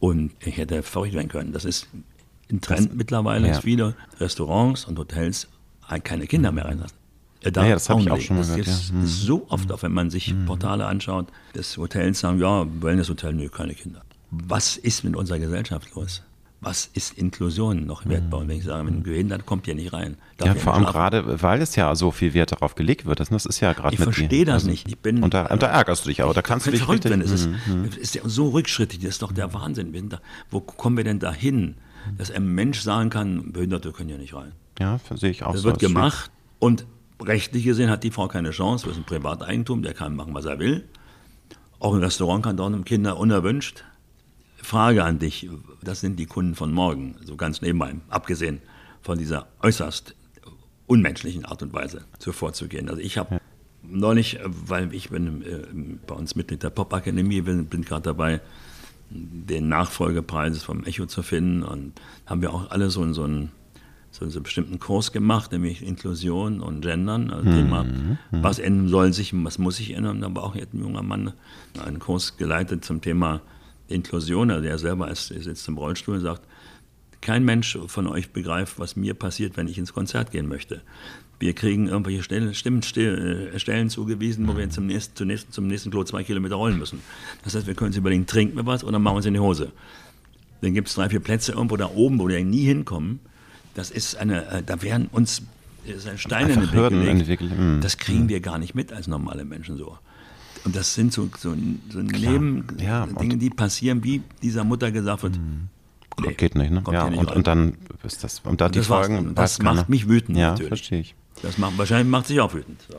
Und ich hätte verrückt werden können. Das ist ein Trend das, mittlerweile, ja. dass viele Restaurants und Hotels keine Kinder mehr reinlassen. Ja, ja, das habe ich auch schon mal das gehört. Ist, ja. mhm. so oft, auch wenn man sich mhm. Portale anschaut, des Hotels sagen, ja, Wellness-Hotel, nö, keine Kinder. Was ist mit unserer Gesellschaft los? Was ist Inklusion noch wertbar? Und wenn ich sage, wenn ein Behindert kommt hier nicht rein. Ja, vor allem gerade, weil es ja so viel Wert darauf gelegt wird. Das ist ja gerade Ich verstehe das also, nicht. Ich bin, und, da, und da ärgerst du dich aber. Da kannst du dich verrückt, wenn es ist, mhm. ist ja so rückschrittig. Das ist doch der Wahnsinn. Da, wo kommen wir denn da hin? Dass ein Mensch sagen kann, Behinderte können ja nicht rein. Ja, sehe ich auch das so. Wird gemacht und rechtlich gesehen hat die Frau keine Chance, das ist ein Privateigentum, der kann machen, was er will. Auch ein Restaurant kann dort einem Kinder unerwünscht. Frage an dich, das sind die Kunden von morgen, so ganz nebenbei, abgesehen von dieser äußerst unmenschlichen Art und Weise so vorzugehen. Also ich habe ja. neulich, weil ich bin äh, bei uns Mitglied der Popakademie, bin, bin gerade dabei, den Nachfolgepreis vom Echo zu finden. Und haben wir auch alle so, so, einen, so einen bestimmten Kurs gemacht, nämlich Inklusion und Gendern. Also mhm. Thema, was ändern soll sich, was muss sich ändern. Da war auch ein junger Mann einen Kurs geleitet zum Thema Inklusion. Also er selber ist, ist jetzt im Rollstuhl und sagt, kein Mensch von euch begreift, was mir passiert, wenn ich ins Konzert gehen möchte. Wir kriegen irgendwelche Stellen, Stimmen, äh, Stellen zugewiesen, wo wir zum nächsten, zum, nächsten, zum nächsten Klo zwei Kilometer rollen müssen. Das heißt, wir können uns überlegen, trinken wir was oder machen wir uns in die Hose. Dann gibt es drei, vier Plätze irgendwo da oben, wo wir nie hinkommen. Das ist eine, äh, da werden uns Steine in den Weg gelegt. Mhm. Das kriegen wir gar nicht mit als normale Menschen so. Und das sind so, so, so Leben, ja, Dinge, die passieren, wie dieser Mutter gesagt wird, mhm. Nee, geht nicht, ne? Ja, nicht und, und, dann ist das, und da die das Folgen. Das macht mich wütend, ja, natürlich. verstehe ich. Das macht, wahrscheinlich macht sich auch wütend. So.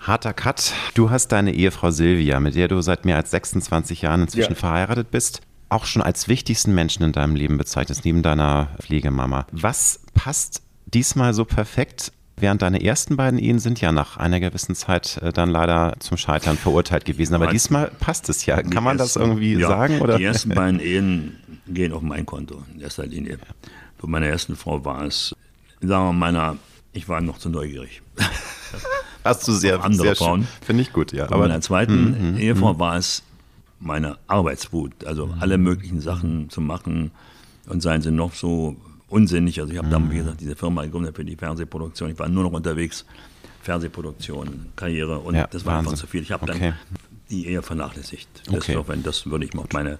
Harter Cut. Du hast deine Ehefrau Silvia, mit der du seit mehr als 26 Jahren inzwischen ja. verheiratet bist, auch schon als wichtigsten Menschen in deinem Leben bezeichnest, neben deiner Pflegemama. Was passt diesmal so perfekt? Während deine ersten beiden Ehen sind ja nach einer gewissen Zeit äh, dann leider zum Scheitern verurteilt gewesen. Aber diesmal passt es ja. Kann man das irgendwie ja, sagen? Oder? Die ersten beiden Ehen gehen auf mein Konto in erster Linie. Bei meiner ersten Frau war es, sagen wir mal, meiner, ich war noch zu neugierig. Hast du sehr, andere sehr Frauen. Finde ich gut, ja. Bei meiner zweiten mm, Ehefrau mm. war es meine Arbeitswut, also alle möglichen Sachen zu machen und seien sie noch so unsinnig. Also ich habe dann, wie gesagt, diese Firma gegründet für die Fernsehproduktion. Ich war nur noch unterwegs, Fernsehproduktion, Karriere und ja, das war Wahnsinn. einfach zu viel. Ich habe okay. dann die Ehe vernachlässigt. Okay. Das, das würde ich mal auf meine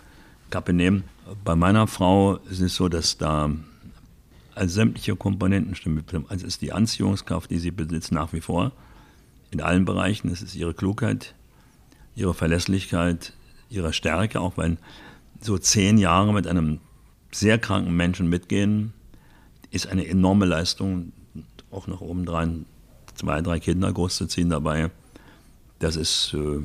Kappe. Bei meiner Frau ist es so, dass da als sämtliche Komponenten stimmen. Also ist die Anziehungskraft, die sie besitzt, nach wie vor in allen Bereichen. Es ist ihre Klugheit, ihre Verlässlichkeit, ihre Stärke, auch wenn so zehn Jahre mit einem sehr kranken Menschen mitgehen, ist eine enorme Leistung. Auch nach oben drein zwei, drei Kinder großzuziehen dabei. Das ist äh,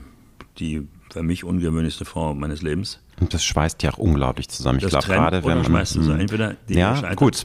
die für mich ungewöhnlichste Frau meines Lebens. Und das schweißt ja auch unglaublich zusammen. Ich glaube gerade, wenn man schmeißt man, hm. entweder die ja, gut,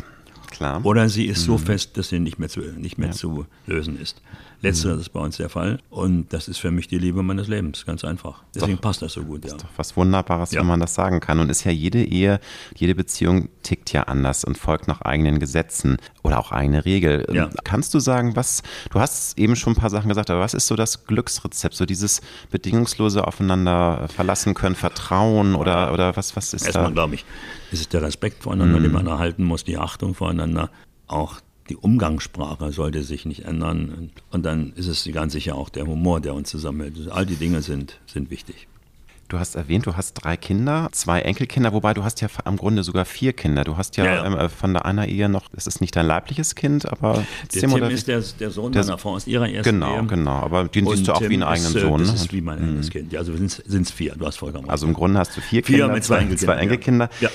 klar. oder sie ist so hm. fest, dass sie nicht mehr zu, nicht mehr ja. zu lösen ist. Letzteres mhm. ist bei uns der Fall. Und das ist für mich die Liebe meines Lebens, ganz einfach. Deswegen doch, passt das so gut. Ja. Ist doch was Wunderbares, ja. wenn man das sagen kann. Und ist ja jede Ehe, jede Beziehung tickt ja anders und folgt nach eigenen Gesetzen oder auch eigene Regel. Ja. Kannst du sagen, was, du hast eben schon ein paar Sachen gesagt, aber was ist so das Glücksrezept, so dieses bedingungslose Aufeinander verlassen können, Vertrauen oder, oder was, was ist Erstmal, da? glaube ich, ist es der Respekt voreinander, mhm. den man erhalten muss, die Achtung voreinander, auch die Umgangssprache sollte sich nicht ändern. Und dann ist es ganz sicher auch der Humor, der uns zusammenhält. Also all die Dinge sind, sind wichtig. Du hast erwähnt, du hast drei Kinder, zwei Enkelkinder, wobei du hast ja im Grunde sogar vier Kinder. Du hast ja, ja, ja. Ähm, äh, von der einer Ehe noch, es ist nicht dein leibliches Kind, aber der Tim, Tim ist der, der Sohn der, meiner Frau aus ihrer ersten Genau, Ehe. genau, aber den siehst du auch Tim wie einen eigenen ist, Sohn. Das ne? ist wie mein eigenes mhm. Kind. Ja, also sind es vier, du hast vollkommen Also im Grunde hast du vier, vier Kinder, mit zwei, Enkelkinder. Zwei Enkelkinder. Ja.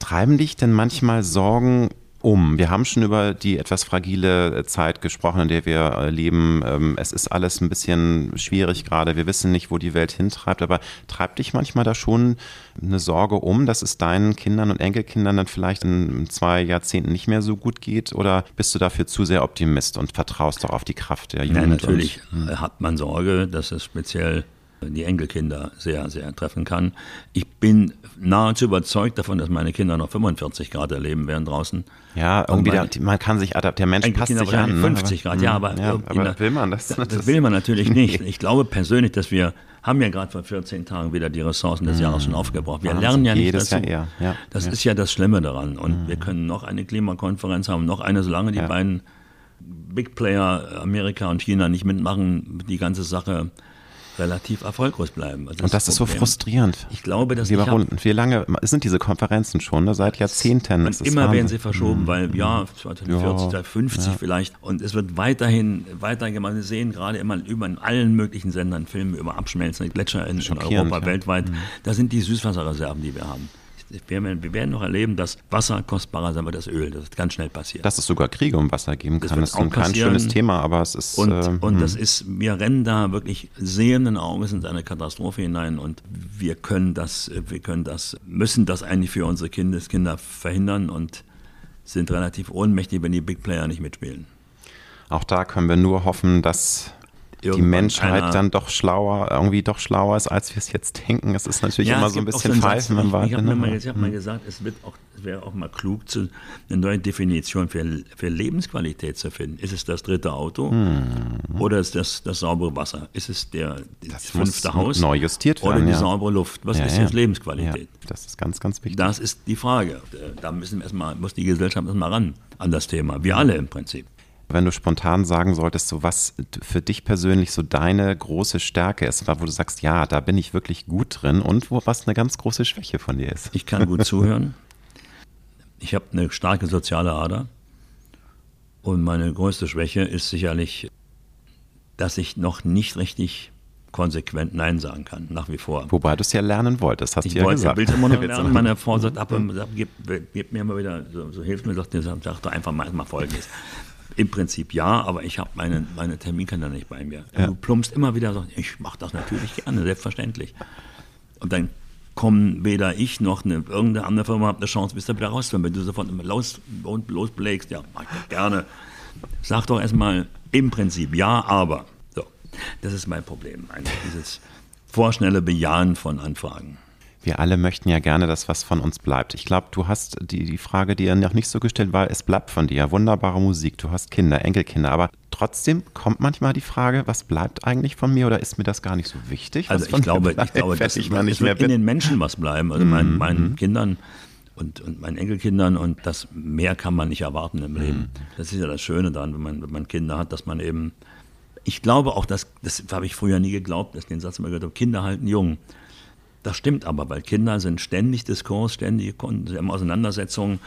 Treiben dich denn manchmal Sorgen um? Wir haben schon über die etwas fragile Zeit gesprochen, in der wir äh, leben. Ähm, es ist alles ein bisschen schwierig gerade. Wir wissen nicht, wo die Welt hintreibt. Aber treibt dich manchmal da schon eine Sorge um, dass es deinen Kindern und Enkelkindern dann vielleicht in zwei Jahrzehnten nicht mehr so gut geht? Oder bist du dafür zu sehr Optimist und vertraust doch auf die Kraft der Jugend? Ja, natürlich und, hat man Sorge, dass es speziell die Enkelkinder sehr, sehr treffen kann. Ich bin nahezu überzeugt davon, dass meine Kinder noch 45 Grad erleben werden draußen. Ja, irgendwie meine, der, man kann sich adaptieren. Der Mensch passt sich an. 50 ne? Grad, ja, aber, ja, aber will man das? Das, das will man natürlich nicht. Ich glaube persönlich, dass wir haben ja gerade vor 14 Tagen wieder die Ressourcen des Jahres schon aufgebraucht. Wir Wahnsinn, lernen ja nicht dazu. Jahr eher. Ja, das ja. ist ja das Schlimme daran. Und mhm. wir können noch eine Klimakonferenz haben, noch eine, solange die beiden Big Player Amerika und China nicht mitmachen, die ganze Sache relativ erfolglos bleiben. Also das und das ist so frustrierend. Ich glaube, dass Lieber Runden, wie lange sind diese Konferenzen schon? Ne? Seit Jahrzehnten. Und immer werden sie verschoben, mhm. weil ja, 2040, ja. 50 ja. vielleicht. Und es wird weiterhin weitergemacht. Wir sehen gerade immer über in allen möglichen Sendern Filme über abschmelzende Gletscher in, in Europa, ja. weltweit. Mhm. Das sind die Süßwasserreserven, die wir haben wir werden noch erleben, dass Wasser kostbarer sein wird als Öl. Das ist ganz schnell passiert. Dass es sogar Kriege um Wasser geben kann, das, ist kein schönes Thema, aber es ist. Und, äh, und das hm. ist, wir rennen da wirklich sehenden Auges in eine Katastrophe hinein und wir können das, wir können das, müssen das eigentlich für unsere Kindeskinder verhindern und sind relativ ohnmächtig, wenn die Big Player nicht mitspielen. Auch da können wir nur hoffen, dass die Menschheit dann doch schlauer, irgendwie doch schlauer ist, als wir es jetzt denken. Es ist natürlich ja, immer so ein bisschen pfeifen. Ich, ich habe ne? mal, hab mal gesagt, es wird auch, es wäre auch mal klug, zu, eine neue Definition für, für Lebensqualität zu finden. Ist es das dritte Auto hm. oder ist das das saubere Wasser? Ist es der das fünfte Haus neu justiert werden, oder die ja. saubere Luft? Was ja, ist jetzt Lebensqualität? das ist ganz, ganz wichtig. Das ist die Frage. Da müssen wir erstmal, muss die Gesellschaft erstmal ran an das Thema. Wir alle im Prinzip. Wenn du spontan sagen solltest, so was für dich persönlich so deine große Stärke ist, wo du sagst, ja, da bin ich wirklich gut drin und wo was eine ganz große Schwäche von dir ist. Ich kann gut zuhören. Ich habe eine starke soziale Ader. Und meine größte Schwäche ist sicherlich, dass ich noch nicht richtig konsequent Nein sagen kann, nach wie vor. Wobei du es ja lernen wolltest, hast du ja gesagt. Ich wollte immer noch lernen. Meine Frau sagt, ab, gib, gib, mir immer wieder, so, so hilft mir, sagt, sagt doch einfach mal, mal Folgendes Im Prinzip ja, aber ich habe meine, meine Terminkalender nicht bei mir. Ja. Du plumpst immer wieder so, ich mache das natürlich gerne, selbstverständlich. Und dann kommen weder ich noch eine, irgendeine andere Firma hat eine Chance, bis da wieder rauszukommen. Wenn du sofort los, losblägst, ja, mach ich gerne. Sag doch erstmal im Prinzip ja, aber. So, das ist mein Problem. Eigentlich dieses vorschnelle Bejahen von Anfragen. Wir alle möchten ja gerne, dass was von uns bleibt. Ich glaube, du hast die, die Frage, die ja noch nicht so gestellt war, es bleibt von dir. Wunderbare Musik, du hast Kinder, Enkelkinder, aber trotzdem kommt manchmal die Frage, was bleibt eigentlich von mir oder ist mir das gar nicht so wichtig? Also ich glaube, ich glaube, dass ich nicht mehr in den Menschen was bleiben, also meinen, mhm, meinen mhm. Kindern und, und meinen Enkelkindern und das mehr kann man nicht erwarten im Leben. Mhm. Das ist ja das Schöne daran, wenn man, wenn man Kinder hat, dass man eben, ich glaube auch, dass, das habe ich früher nie geglaubt, dass ich den Satz immer gehört habe, Kinder halten jung. Das stimmt aber, weil Kinder sind ständig Diskurs, ständig Auseinandersetzungen.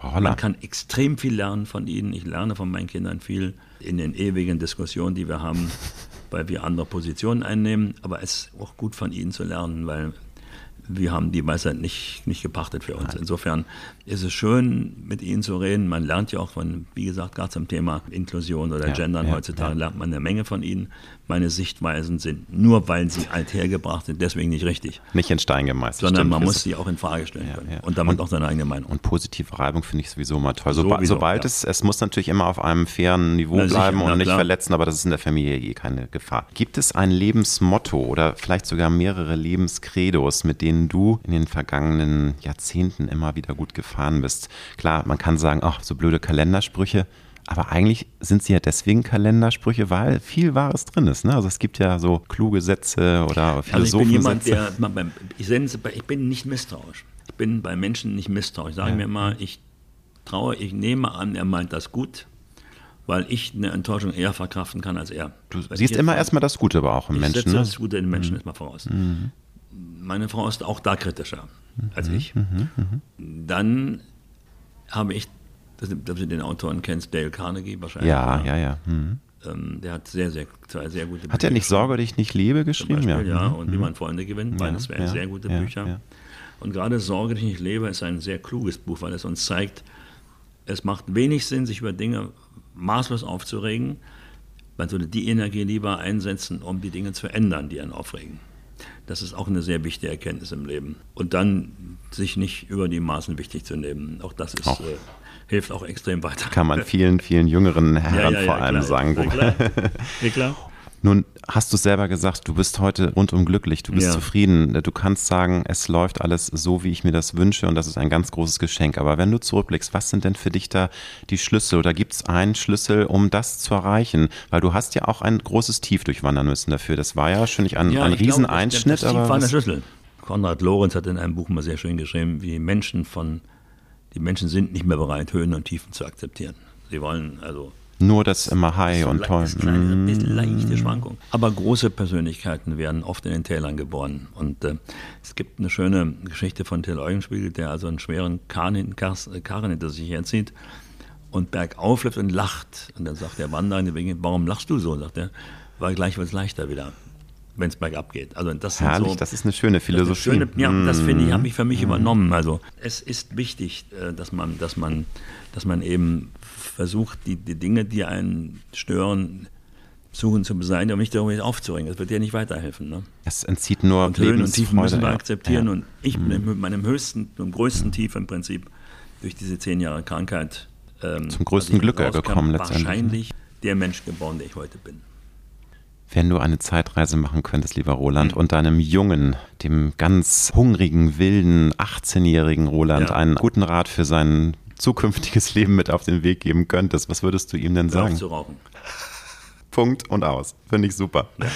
Man kann extrem viel lernen von ihnen. Ich lerne von meinen Kindern viel in den ewigen Diskussionen, die wir haben, weil wir andere Positionen einnehmen. Aber es ist auch gut von ihnen zu lernen, weil wir haben die Weisheit nicht, nicht gepachtet für uns. Insofern ist es schön, mit ihnen zu reden. Man lernt ja auch von, wie gesagt, gerade zum Thema Inklusion oder ja, Gendern ja, heutzutage, ja. lernt man eine Menge von ihnen. Meine Sichtweisen sind nur, weil sie althergebracht sind, deswegen nicht richtig. Nicht in Stein gemeißelt. Sondern man muss sie auch in Frage stellen können. Und damit und, auch seine eigene Meinung. Und positive Reibung finde ich sowieso mal toll. So, sowieso, sobald es, es muss natürlich immer auf einem fairen Niveau na, bleiben sicher, und nicht verletzen, aber das ist in der Familie eh keine Gefahr. Gibt es ein Lebensmotto oder vielleicht sogar mehrere Lebenskredos, mit denen du in den vergangenen Jahrzehnten immer wieder gut gefahren bist? Klar, man kann sagen, ach, so blöde Kalendersprüche. Aber eigentlich sind sie ja deswegen Kalendersprüche, weil viel Wahres drin ist. Ne? Also es gibt ja so kluge Sätze oder Philosophen. Also ich bin jemand, der, ich, bin nicht misstrauisch. Ich bin bei Menschen nicht misstrauisch. Ich sage ja. mir immer, ich traue, ich nehme an, er meint das gut, weil ich eine Enttäuschung eher verkraften kann als er. Du Wenn siehst immer erstmal das Gute aber auch im ich Menschen. Ich setze ne? das Gute in den Menschen mhm. erstmal voraus. Mhm. Meine Frau ist auch da kritischer mhm. als ich. Mhm. Mhm. Dann habe ich, dass, dass du den Autoren kennst, Dale Carnegie wahrscheinlich. Ja, ja, ja. Mhm. Ähm, der hat sehr, sehr, zwei sehr gute Bücher. Hat er nicht Sorge, dich nicht liebe geschrieben? Beispiel, ja. ja. Mhm. Und wie man Freunde gewinnt. Beides wären ja, sehr gute ja, Bücher. Und gerade Sorge, dich nicht lebe ist ein sehr kluges Buch, weil es uns zeigt, es macht wenig Sinn, sich über Dinge maßlos aufzuregen. Man sollte die Energie lieber einsetzen, um die Dinge zu ändern, die einen aufregen. Das ist auch eine sehr wichtige Erkenntnis im Leben. Und dann sich nicht über die Maßen wichtig zu nehmen. Auch das ist. Äh, hilft auch extrem weiter. Kann man vielen, vielen jüngeren Herren ja, ja, ja, vor allem klar, sagen. klar. klar. Nun hast du selber gesagt, du bist heute rundum glücklich, du bist ja. zufrieden. Du kannst sagen, es läuft alles so, wie ich mir das wünsche und das ist ein ganz großes Geschenk. Aber wenn du zurückblickst, was sind denn für dich da die Schlüssel oder gibt es einen Schlüssel, um das zu erreichen? Weil du hast ja auch ein großes Tief durchwandern müssen dafür. Das war ja schon ein, ja, ein Rieseneinschnitt. Das, das, das Tief war der Schlüssel. Konrad Lorenz hat in einem Buch mal sehr schön geschrieben, wie Menschen von, die Menschen sind nicht mehr bereit, Höhen und Tiefen zu akzeptieren. Sie wollen also nur das immer high und toll. Das kleine, mm. bisschen leichte Schwankung. Aber große Persönlichkeiten werden oft in den Tälern geboren. Und äh, es gibt eine schöne Geschichte von Till Eugenspiegel, der also einen schweren Karren, Karren hinter sich herzieht und bergauf läuft und lacht. Und dann sagt der Wanderer, warum lachst du so? Sagt er, weil gleich wird es leichter wieder wenn es bergab geht. Also das Herrlich, so, das ist eine schöne Philosophie. Eine schöne, ja, mm. das finde ich, habe ich für mich mm. übernommen. Also es ist wichtig, äh, dass man, dass man, dass man eben versucht, die, die Dinge, die einen stören, suchen zu beseitigen, um nicht darüber aufzuregen. Das wird dir nicht weiterhelfen. Ne? Es entzieht nur und Höhen und Tiefen müssen wir akzeptieren. Ja. Und ich bin mm. mit meinem höchsten, dem größten Tief im Prinzip durch diese zehn Jahre Krankheit ähm, zum größten Glück gekommen letztendlich. Wahrscheinlich der Mensch geboren, der ich heute bin. Wenn du eine Zeitreise machen könntest, lieber Roland, mhm. und deinem jungen, dem ganz hungrigen, wilden, 18-jährigen Roland ja. einen guten Rat für sein zukünftiges Leben mit auf den Weg geben könntest, was würdest du ihm denn sagen? Hör zu rauchen. Punkt und aus. Finde ich super. Ja.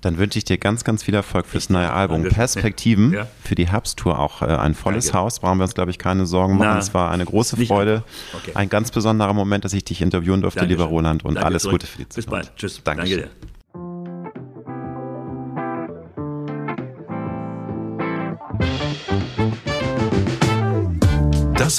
Dann wünsche ich dir ganz, ganz viel Erfolg fürs neue Album. Perspektiven ja. für die Herbsttour auch äh, ein volles Danke. Haus. Brauchen wir uns, glaube ich, keine Sorgen machen. Na, es war eine große Freude. Okay. Ein ganz besonderer Moment, dass ich dich interviewen durfte, Dankeschön. lieber Roland. Und Danke alles zurück. Gute für die Zukunft. Bis bald. Tschüss. Danke dir.